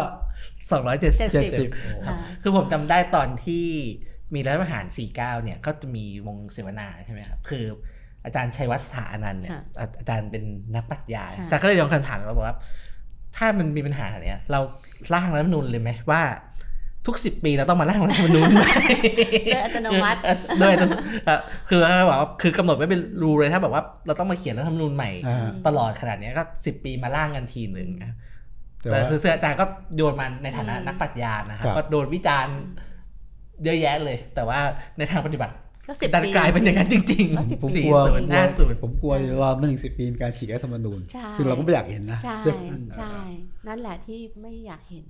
270
70
อ่า
คือผมจำได้ตอนที่มีรัฐประหาร 49 เนี่ย ก็จะมีวงเสวนาใช่ไหมครับ คืออาจารย์ชัยวัฒน์สถาอนันต์เนี่ย
ค่ะ
อาอาจารย์เป็นนักปรัชญา
ค่ะ
แต่ก็เลยลองคำถามว่าบอกว่า ถ้ามันมีปัญหาเนี่ยเราร่างรัฐธรรมนูญเลยไหมว่า ทุกสิบปีเราต้องมาร่างรัฐธรรมนูญใหม่
โดยอัตโนมัติ
โดยอัตโนเอ่อคือเขาบอกว่าคือกำหนดไว้เป็นรูเลยถ้าแบบว่าเราต้องมาเขียนรัฐธรรมนูญใหม่
อ่า
ตลอดขนาดเนี้ยก็สิบปีมาร่างกันทีหนึ่งนะ
แต่
แต่
ว่า
คืออาจารย์ก็โยนมาในฐานะ
อืม
นักปรัชญานะครับ
ครับ
ก็โดนวิจารณ์เยอะแยะเลย แต่ว่าในทางปฏิบัติ
ก็สิบ
ดัน
ปี
กลายเป็นอย่างนั้นจริง
ก็สิบ
ผม
ปี
ๆ
กลัว
ศู
ผ
น
ม
ย์
กลั
ห้าวศูนย์
ผมกลัวรอบหนึ่งสิบปีมีการฉีกรัฐธรรมนูญ
ใช่
ซึ่งเราก็ไม่อยากเห็นนะ
ใช่
ใช่ไหม
ใช่นั่นแหละที่ไม่อยากเห็น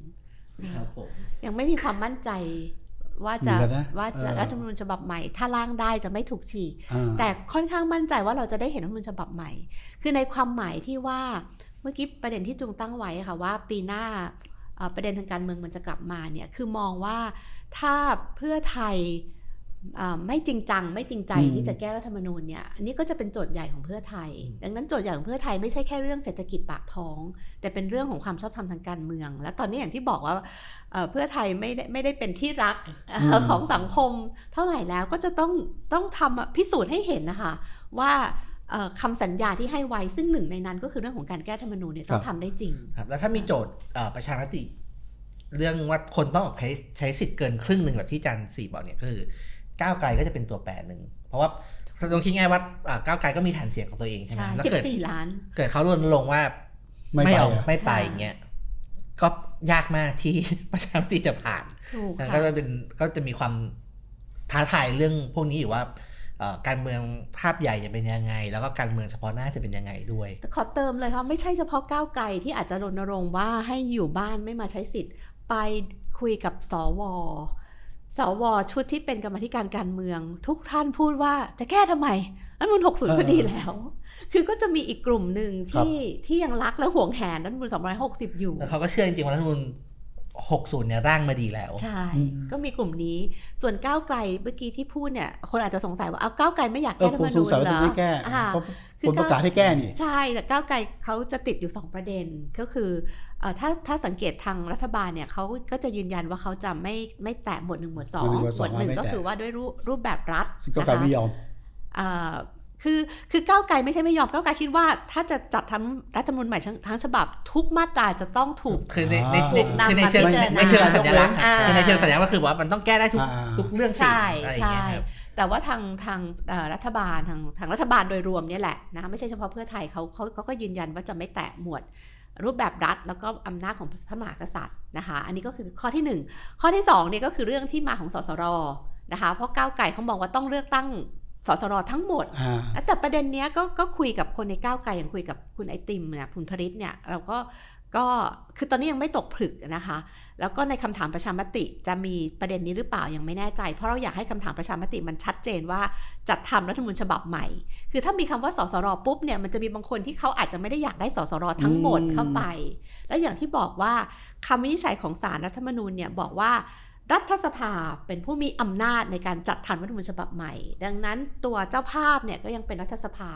ครับผม
ยังไม่มีความมั่นใจว่าจะ
เหมือนกันนะ
ว่าจะ
เออ
รัฐธรรมนูญฉบับใหม่ ถ้าร่างได้จะไม่ถูกฉีก
อ่า
แต่ค่อนข้างมั่นใจว่าเราจะได้เห็นรัฐธรรมนูญฉบับใหม่ คือในความหมายที่ว่าเมื่อกี้ประเด็นที่จุงตั้งไว้ค่ะว่าปีหน้าเอ่อประเด็นทางการเมืองมันจะกลับมาเนี่ยคือมองว่าถ้าเพื่อไทยเอ่อ ไม่จริงจัง ไม่จริงใจ
อืม
ที่จะแก้รัฐธรรมนูญเนี่ยอันนี้ก็จะเป็นโจทย์ใหญ่ของเพื่อไทย ดังนั้นโจทย์ใหญ่ของเพื่อไทยไม่ใช่แค่เรื่องเศรษฐกิจปากท้อง แต่เป็นเรื่องของความชอบธรรมทางการเมือง และตอนนี้อย่างที่บอกว่าเอ่อเพื่อไทยไม่ได้ไม่ได้เป็นที่รักเอ่อ
อืม
ของสังคม เท่าไหร่แล้วก็จะต้องต้องทำพิสูจน์ให้เห็นนะคะว่าเอ่อคำสัญญาที่ให้ไว้ซึ่งหนึ่งในนั้นก็คือเรื่องของการแก้ธรรมนูญเนี่ยต้องทำได้จริง
ครับแล้วถ้ามีโจทย์เอ่อประชามติ เรื่องว่าคนต้องออกใช้ใช้สิทธิ์เกินครึ่งหนึ่งแบบที่อาจารย์สี่บอกเนี่ยก็คือ ก้าวไกลก็จะเป็นตัวแปรหนึ่ง เพราะว่าลองคิดง่ายว่าอ่าก้าวไกลก็มีฐานเสียงของตัวเองใช่ไหม
ใช่
แล้ว
สิบ
เกิด
สี่ล้าน
เกิดเขารณรงค์ว่า
ไม่ไป
เอา
อะ
ไม่ไป
ค่ะ
เงี้ยก็ยากมากที่ประชามติจะผ่าน
ถูก
แล้ว
ค่ะ
ก็จะเป็นก็จะมีความท้าทายเรื่องพวกนี้อยู่ว่าเอ่อการเมืองภาพใหญ่จะเป็นยังไง แล้วก็การเมืองเฉพาะหน้าจะเป็นยังไงด้วย
แต่ขอเติมเลยค่ะไม่ใช่เฉพาะก้าวไกลที่อาจจะรณรงค์ว่าให้อยู่บ้านไม่มาใช้สิทธิ์ ไปคุยกับสว สวชุดที่เป็นกรรมาธิการการเมือง ทุกท่านพูดว่าจะแก้ทำไมรัฐธรรมนูล60ก็ดีแล้ว คือก็จะมีอีกกลุ่มหนึ่งที่ที่ยังรักและห่วงแหนรัฐธรรมนูล260 อยู่
แล้วเขาก็เชื่อจริงๆว่ารัฐธรรมนูญ60เนี่ยร่างมาดีแล้ว
ใช่
อืม
ก็มีกลุ่มนี้ ส่วนก้าวไกลเมื่อกี้ที่พูดเนี่ย คนอาจจะสงสัยว่าเอาก้าวไกลไม่อยาก
เออ
แก้รัฐธร
ผ
ร
ม
ม
ส
นู
ง
ญ
สัยว่า
เหร
จะ
อ
ไม่แก้
อ่า
เพราะ
คือ
คนประกาศให้แก้นี่
ใช่ แต่ก้าวไกลเขาจะติดอยู่ 2 ประเด็น ก็คือเอ่อ ถ้าถ้าสังเกตทางรัฐบาลเนี่ยเขาก็จะยืนยันว่าเขาจะไม่ไม่แตะหมวดหนึ่งหมวดสอง
หมวดหนึ่งหมวดสอง
หนึ่ง
ไม่
ก็
แตะ
คือว่าด้วยรูปรูปแบบรัฐ
ซึ่งก็ไกลไม่ยอม
อ่าคือคือก้าวไกลไม่ใช่ไม่ยอมก้าวไกลคิดว่าถ้าจะจัดทำรัฐธรรมนูญใหม่ทั้งทั้งฉบับทุกมาตราจะต้องถูก
คือในใน
อ่า
ในคือในเชิง
นำมาพิจารณา
ในเชิงสัญลักษณ์
อ่า
คือในเชิงสัญลักษณ์ก็คือว่ามันต้องแก้ได้ทุก
อ่า
ทุกเรื่องสิ
ใช่
อะไรอย่าง
ใช่
เงี้ยครับ
แต่ว่าทางทางเอ่อรัฐบาลทางทางรัฐบาลโดยรวมเนี่ยแหละนะคะไม่ใช่เฉพาะเพื่อไทยเขาเขาเขาก็ยืนยันว่าจะไม่แตะหมวดรูปแบบรัฐแล้วก็อำนาจของพระมหากษัตริย์นะคะอันนี้ก็คือข้อที่หนึ่งข้อที่สองเนี่ยก็คือเรื่องที่มาของสสรนะคะเพราะก้าวไกลเขามองว่าต้องเลือกตั้งสสรทั้งหมด
อ่า
แต่ประเด็นเนี้ยก็ก็คุยกับคนในก้าวไกลอย่างคุยกับคุณไอติมเนี่ยคุณพริษเนี่ยเราก็ ก็คือตอนนี้ยังไม่ตกผลึกนะคะ แล้วก็ในคำถามประชามติจะมีประเด็นนี้หรือเปล่ายังไม่แน่ใจ เพราะเราอยากให้คำถามประชามติมันชัดเจนว่าจัดทำรัฐธรรมนูญฉบับใหม่ คือถ้ามีคำว่าสสรปุ๊บเนี่ยมันจะมีบางคนที่เขาอาจจะไม่ได้อยากได้สสรทั้งหมดเข้าไป แล้วอย่างที่บอกว่าคำวินิจฉัยของสารรัฐธรรมนูญเนี่ยบอกว่า รัฐสภาเป็นผู้มีอำนาจในการจัดทำรัฐธรรมนูญฉบับใหม่ ดังนั้นตัวเจ้าภาพเนี่ยก็ยังเป็นรัฐสภา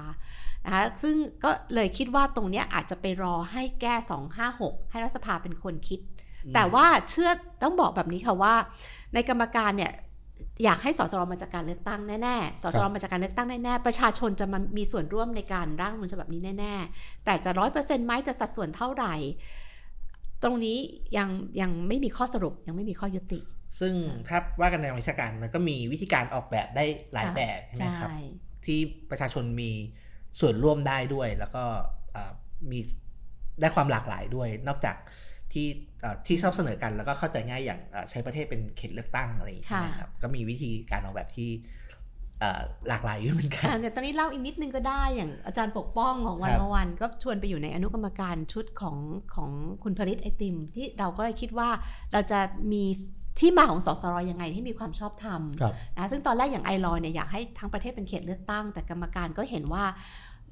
นะคะซึ่งก็เลยคิดว่าตรงเนี้ยอาจจะไปรอให้แก้ 256 ให้รัฐสภาเป็นคนคิด แต่ว่าเชื่อต้องบอกแบบนี้ค่ะว่า ในกรรมการเนี่ยอยากให้สสรมาจากการเลือกตั้งแน่ๆ สสรมาจากการเลือกตั้งแน่ๆ ประชาชนจะมามีส่วนร่วมในการร่างรัฐธรรมนูญฉบับนี้แน่ๆ แต่จะร้อยเปอร์เซ็นต์ไหมจะสัดส่วนเท่าไหร่ ตรงนี้ยังยังไม่มีข้อสรุปยังไม่มีข้อยุติ
ซึ่งถ้าว่ากันในวิชาการมันก็มีวิธีการออกแบบได้หลายแบบใช่ไหมครับที่ประชาชนมีส่วนร่วมได้ด้วย แล้วก็เอ่อมีได้ความหลากหลายด้วย นอกจากที่เอ่อที่ชอบเสนอกันแล้วก็เข้าใจง่ายอย่างเอ่อใช้ประเทศเป็นเขตเลือกตั้งอะไรอย่างเงี้ย
ค่ะ
นะครับก็มีวิธีการออกแบบที่เอ่อหลากหลายอยู่เหมือนกัน
อ่าเดี๋ยวตอนนี้เล่าอีกนิดนึงก็ได้อย่างอาจารย์ปกป้องของวัน
ครับ
มาวันก็ชวนไปอยู่ในอนุกรรมการชุดของของคุณผลิตไอติม ที่เราก็เลยคิดว่าเราจะมี ที่มาของสสรยังไงที่มีความชอบธรรม
ครับ
นะซึ่งตอนแรกอย่างไอรอยเนี่ยอยากให้ทั้งประเทศเป็นเขตเลือกตั้ง แต่กรรมการก็เห็นว่า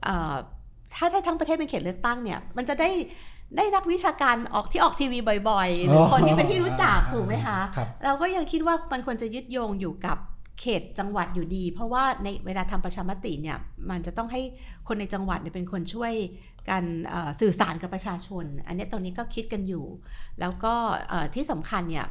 เอ่อถ้าถ้าทั้งประเทศเป็นเขตเลือกตั้งเนี่ยมันจะได้ได้นักวิชาการออกที่ออกทีวีบ่อยๆ หรือคนที่เป็นที่รู้จักถูกไหมคะ
ครับ
เราก็ยังคิดว่ามันควรจะยึดโยงอยู่กับเขตจังหวัดอยู่ดี เพราะว่าในเวลาทำประชามติเนี่ยมันจะต้องให้คนในจังหวัดเนี่ยเป็นคนช่วยกันเอ่อสื่อสารกับประชาชน อันเนี้ยตรงนี้ก็คิดกันอยู่ แล้วก็เอ่อที่สำคัญเนี่ย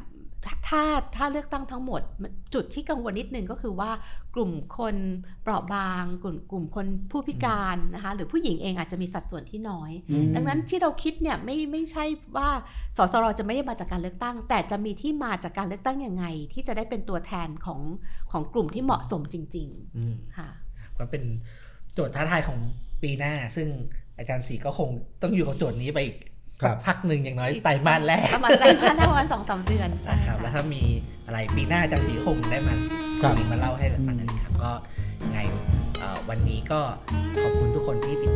ถ้าถ้าถ้าเลือกตั้งทั้งหมดมันจุดที่กังวลนิดนึงก็คือว่ากลุ่มคนเปราะบาง กลุ่มกลุ่มคนผู้พิการนะคะหรือผู้หญิงเองอาจจะมีสัดส่วนที่น้อย
อืม
ดังนั้นที่เราคิดเนี่ยไม่ไม่ใช่ว่าสสรจะไม่ได้มาจากการเลือกตั้ง แต่จะมีที่มาจากการเลือกตั้งยังไง ที่จะได้เป็นตัวแทนของของกลุ่มที่เหมาะสมจริง
อืม
ๆค่ะ
ก็เป็นโจทย์ท้าทายของปีหน้า ซึ่งอาจารย์สีก็คงต้องอยู่กับโจทย์นี้ไปอีก
ครั
สั
บ
กพักหนึ่งอย่างน้อยไตรมาสแรก
ประมาณใจพันประมาณสองสามเดือนใช่
นะครับแล้ว
ค่ะ
ถ้ามีอะไรปีหน้าอาจารย์สีคงได้มา
ครับ
คุยมาเล่าให้เราฟังกันครับก็ยังไงเอ่อวันนี้ก็ขอบคุณทุกคนที่ติด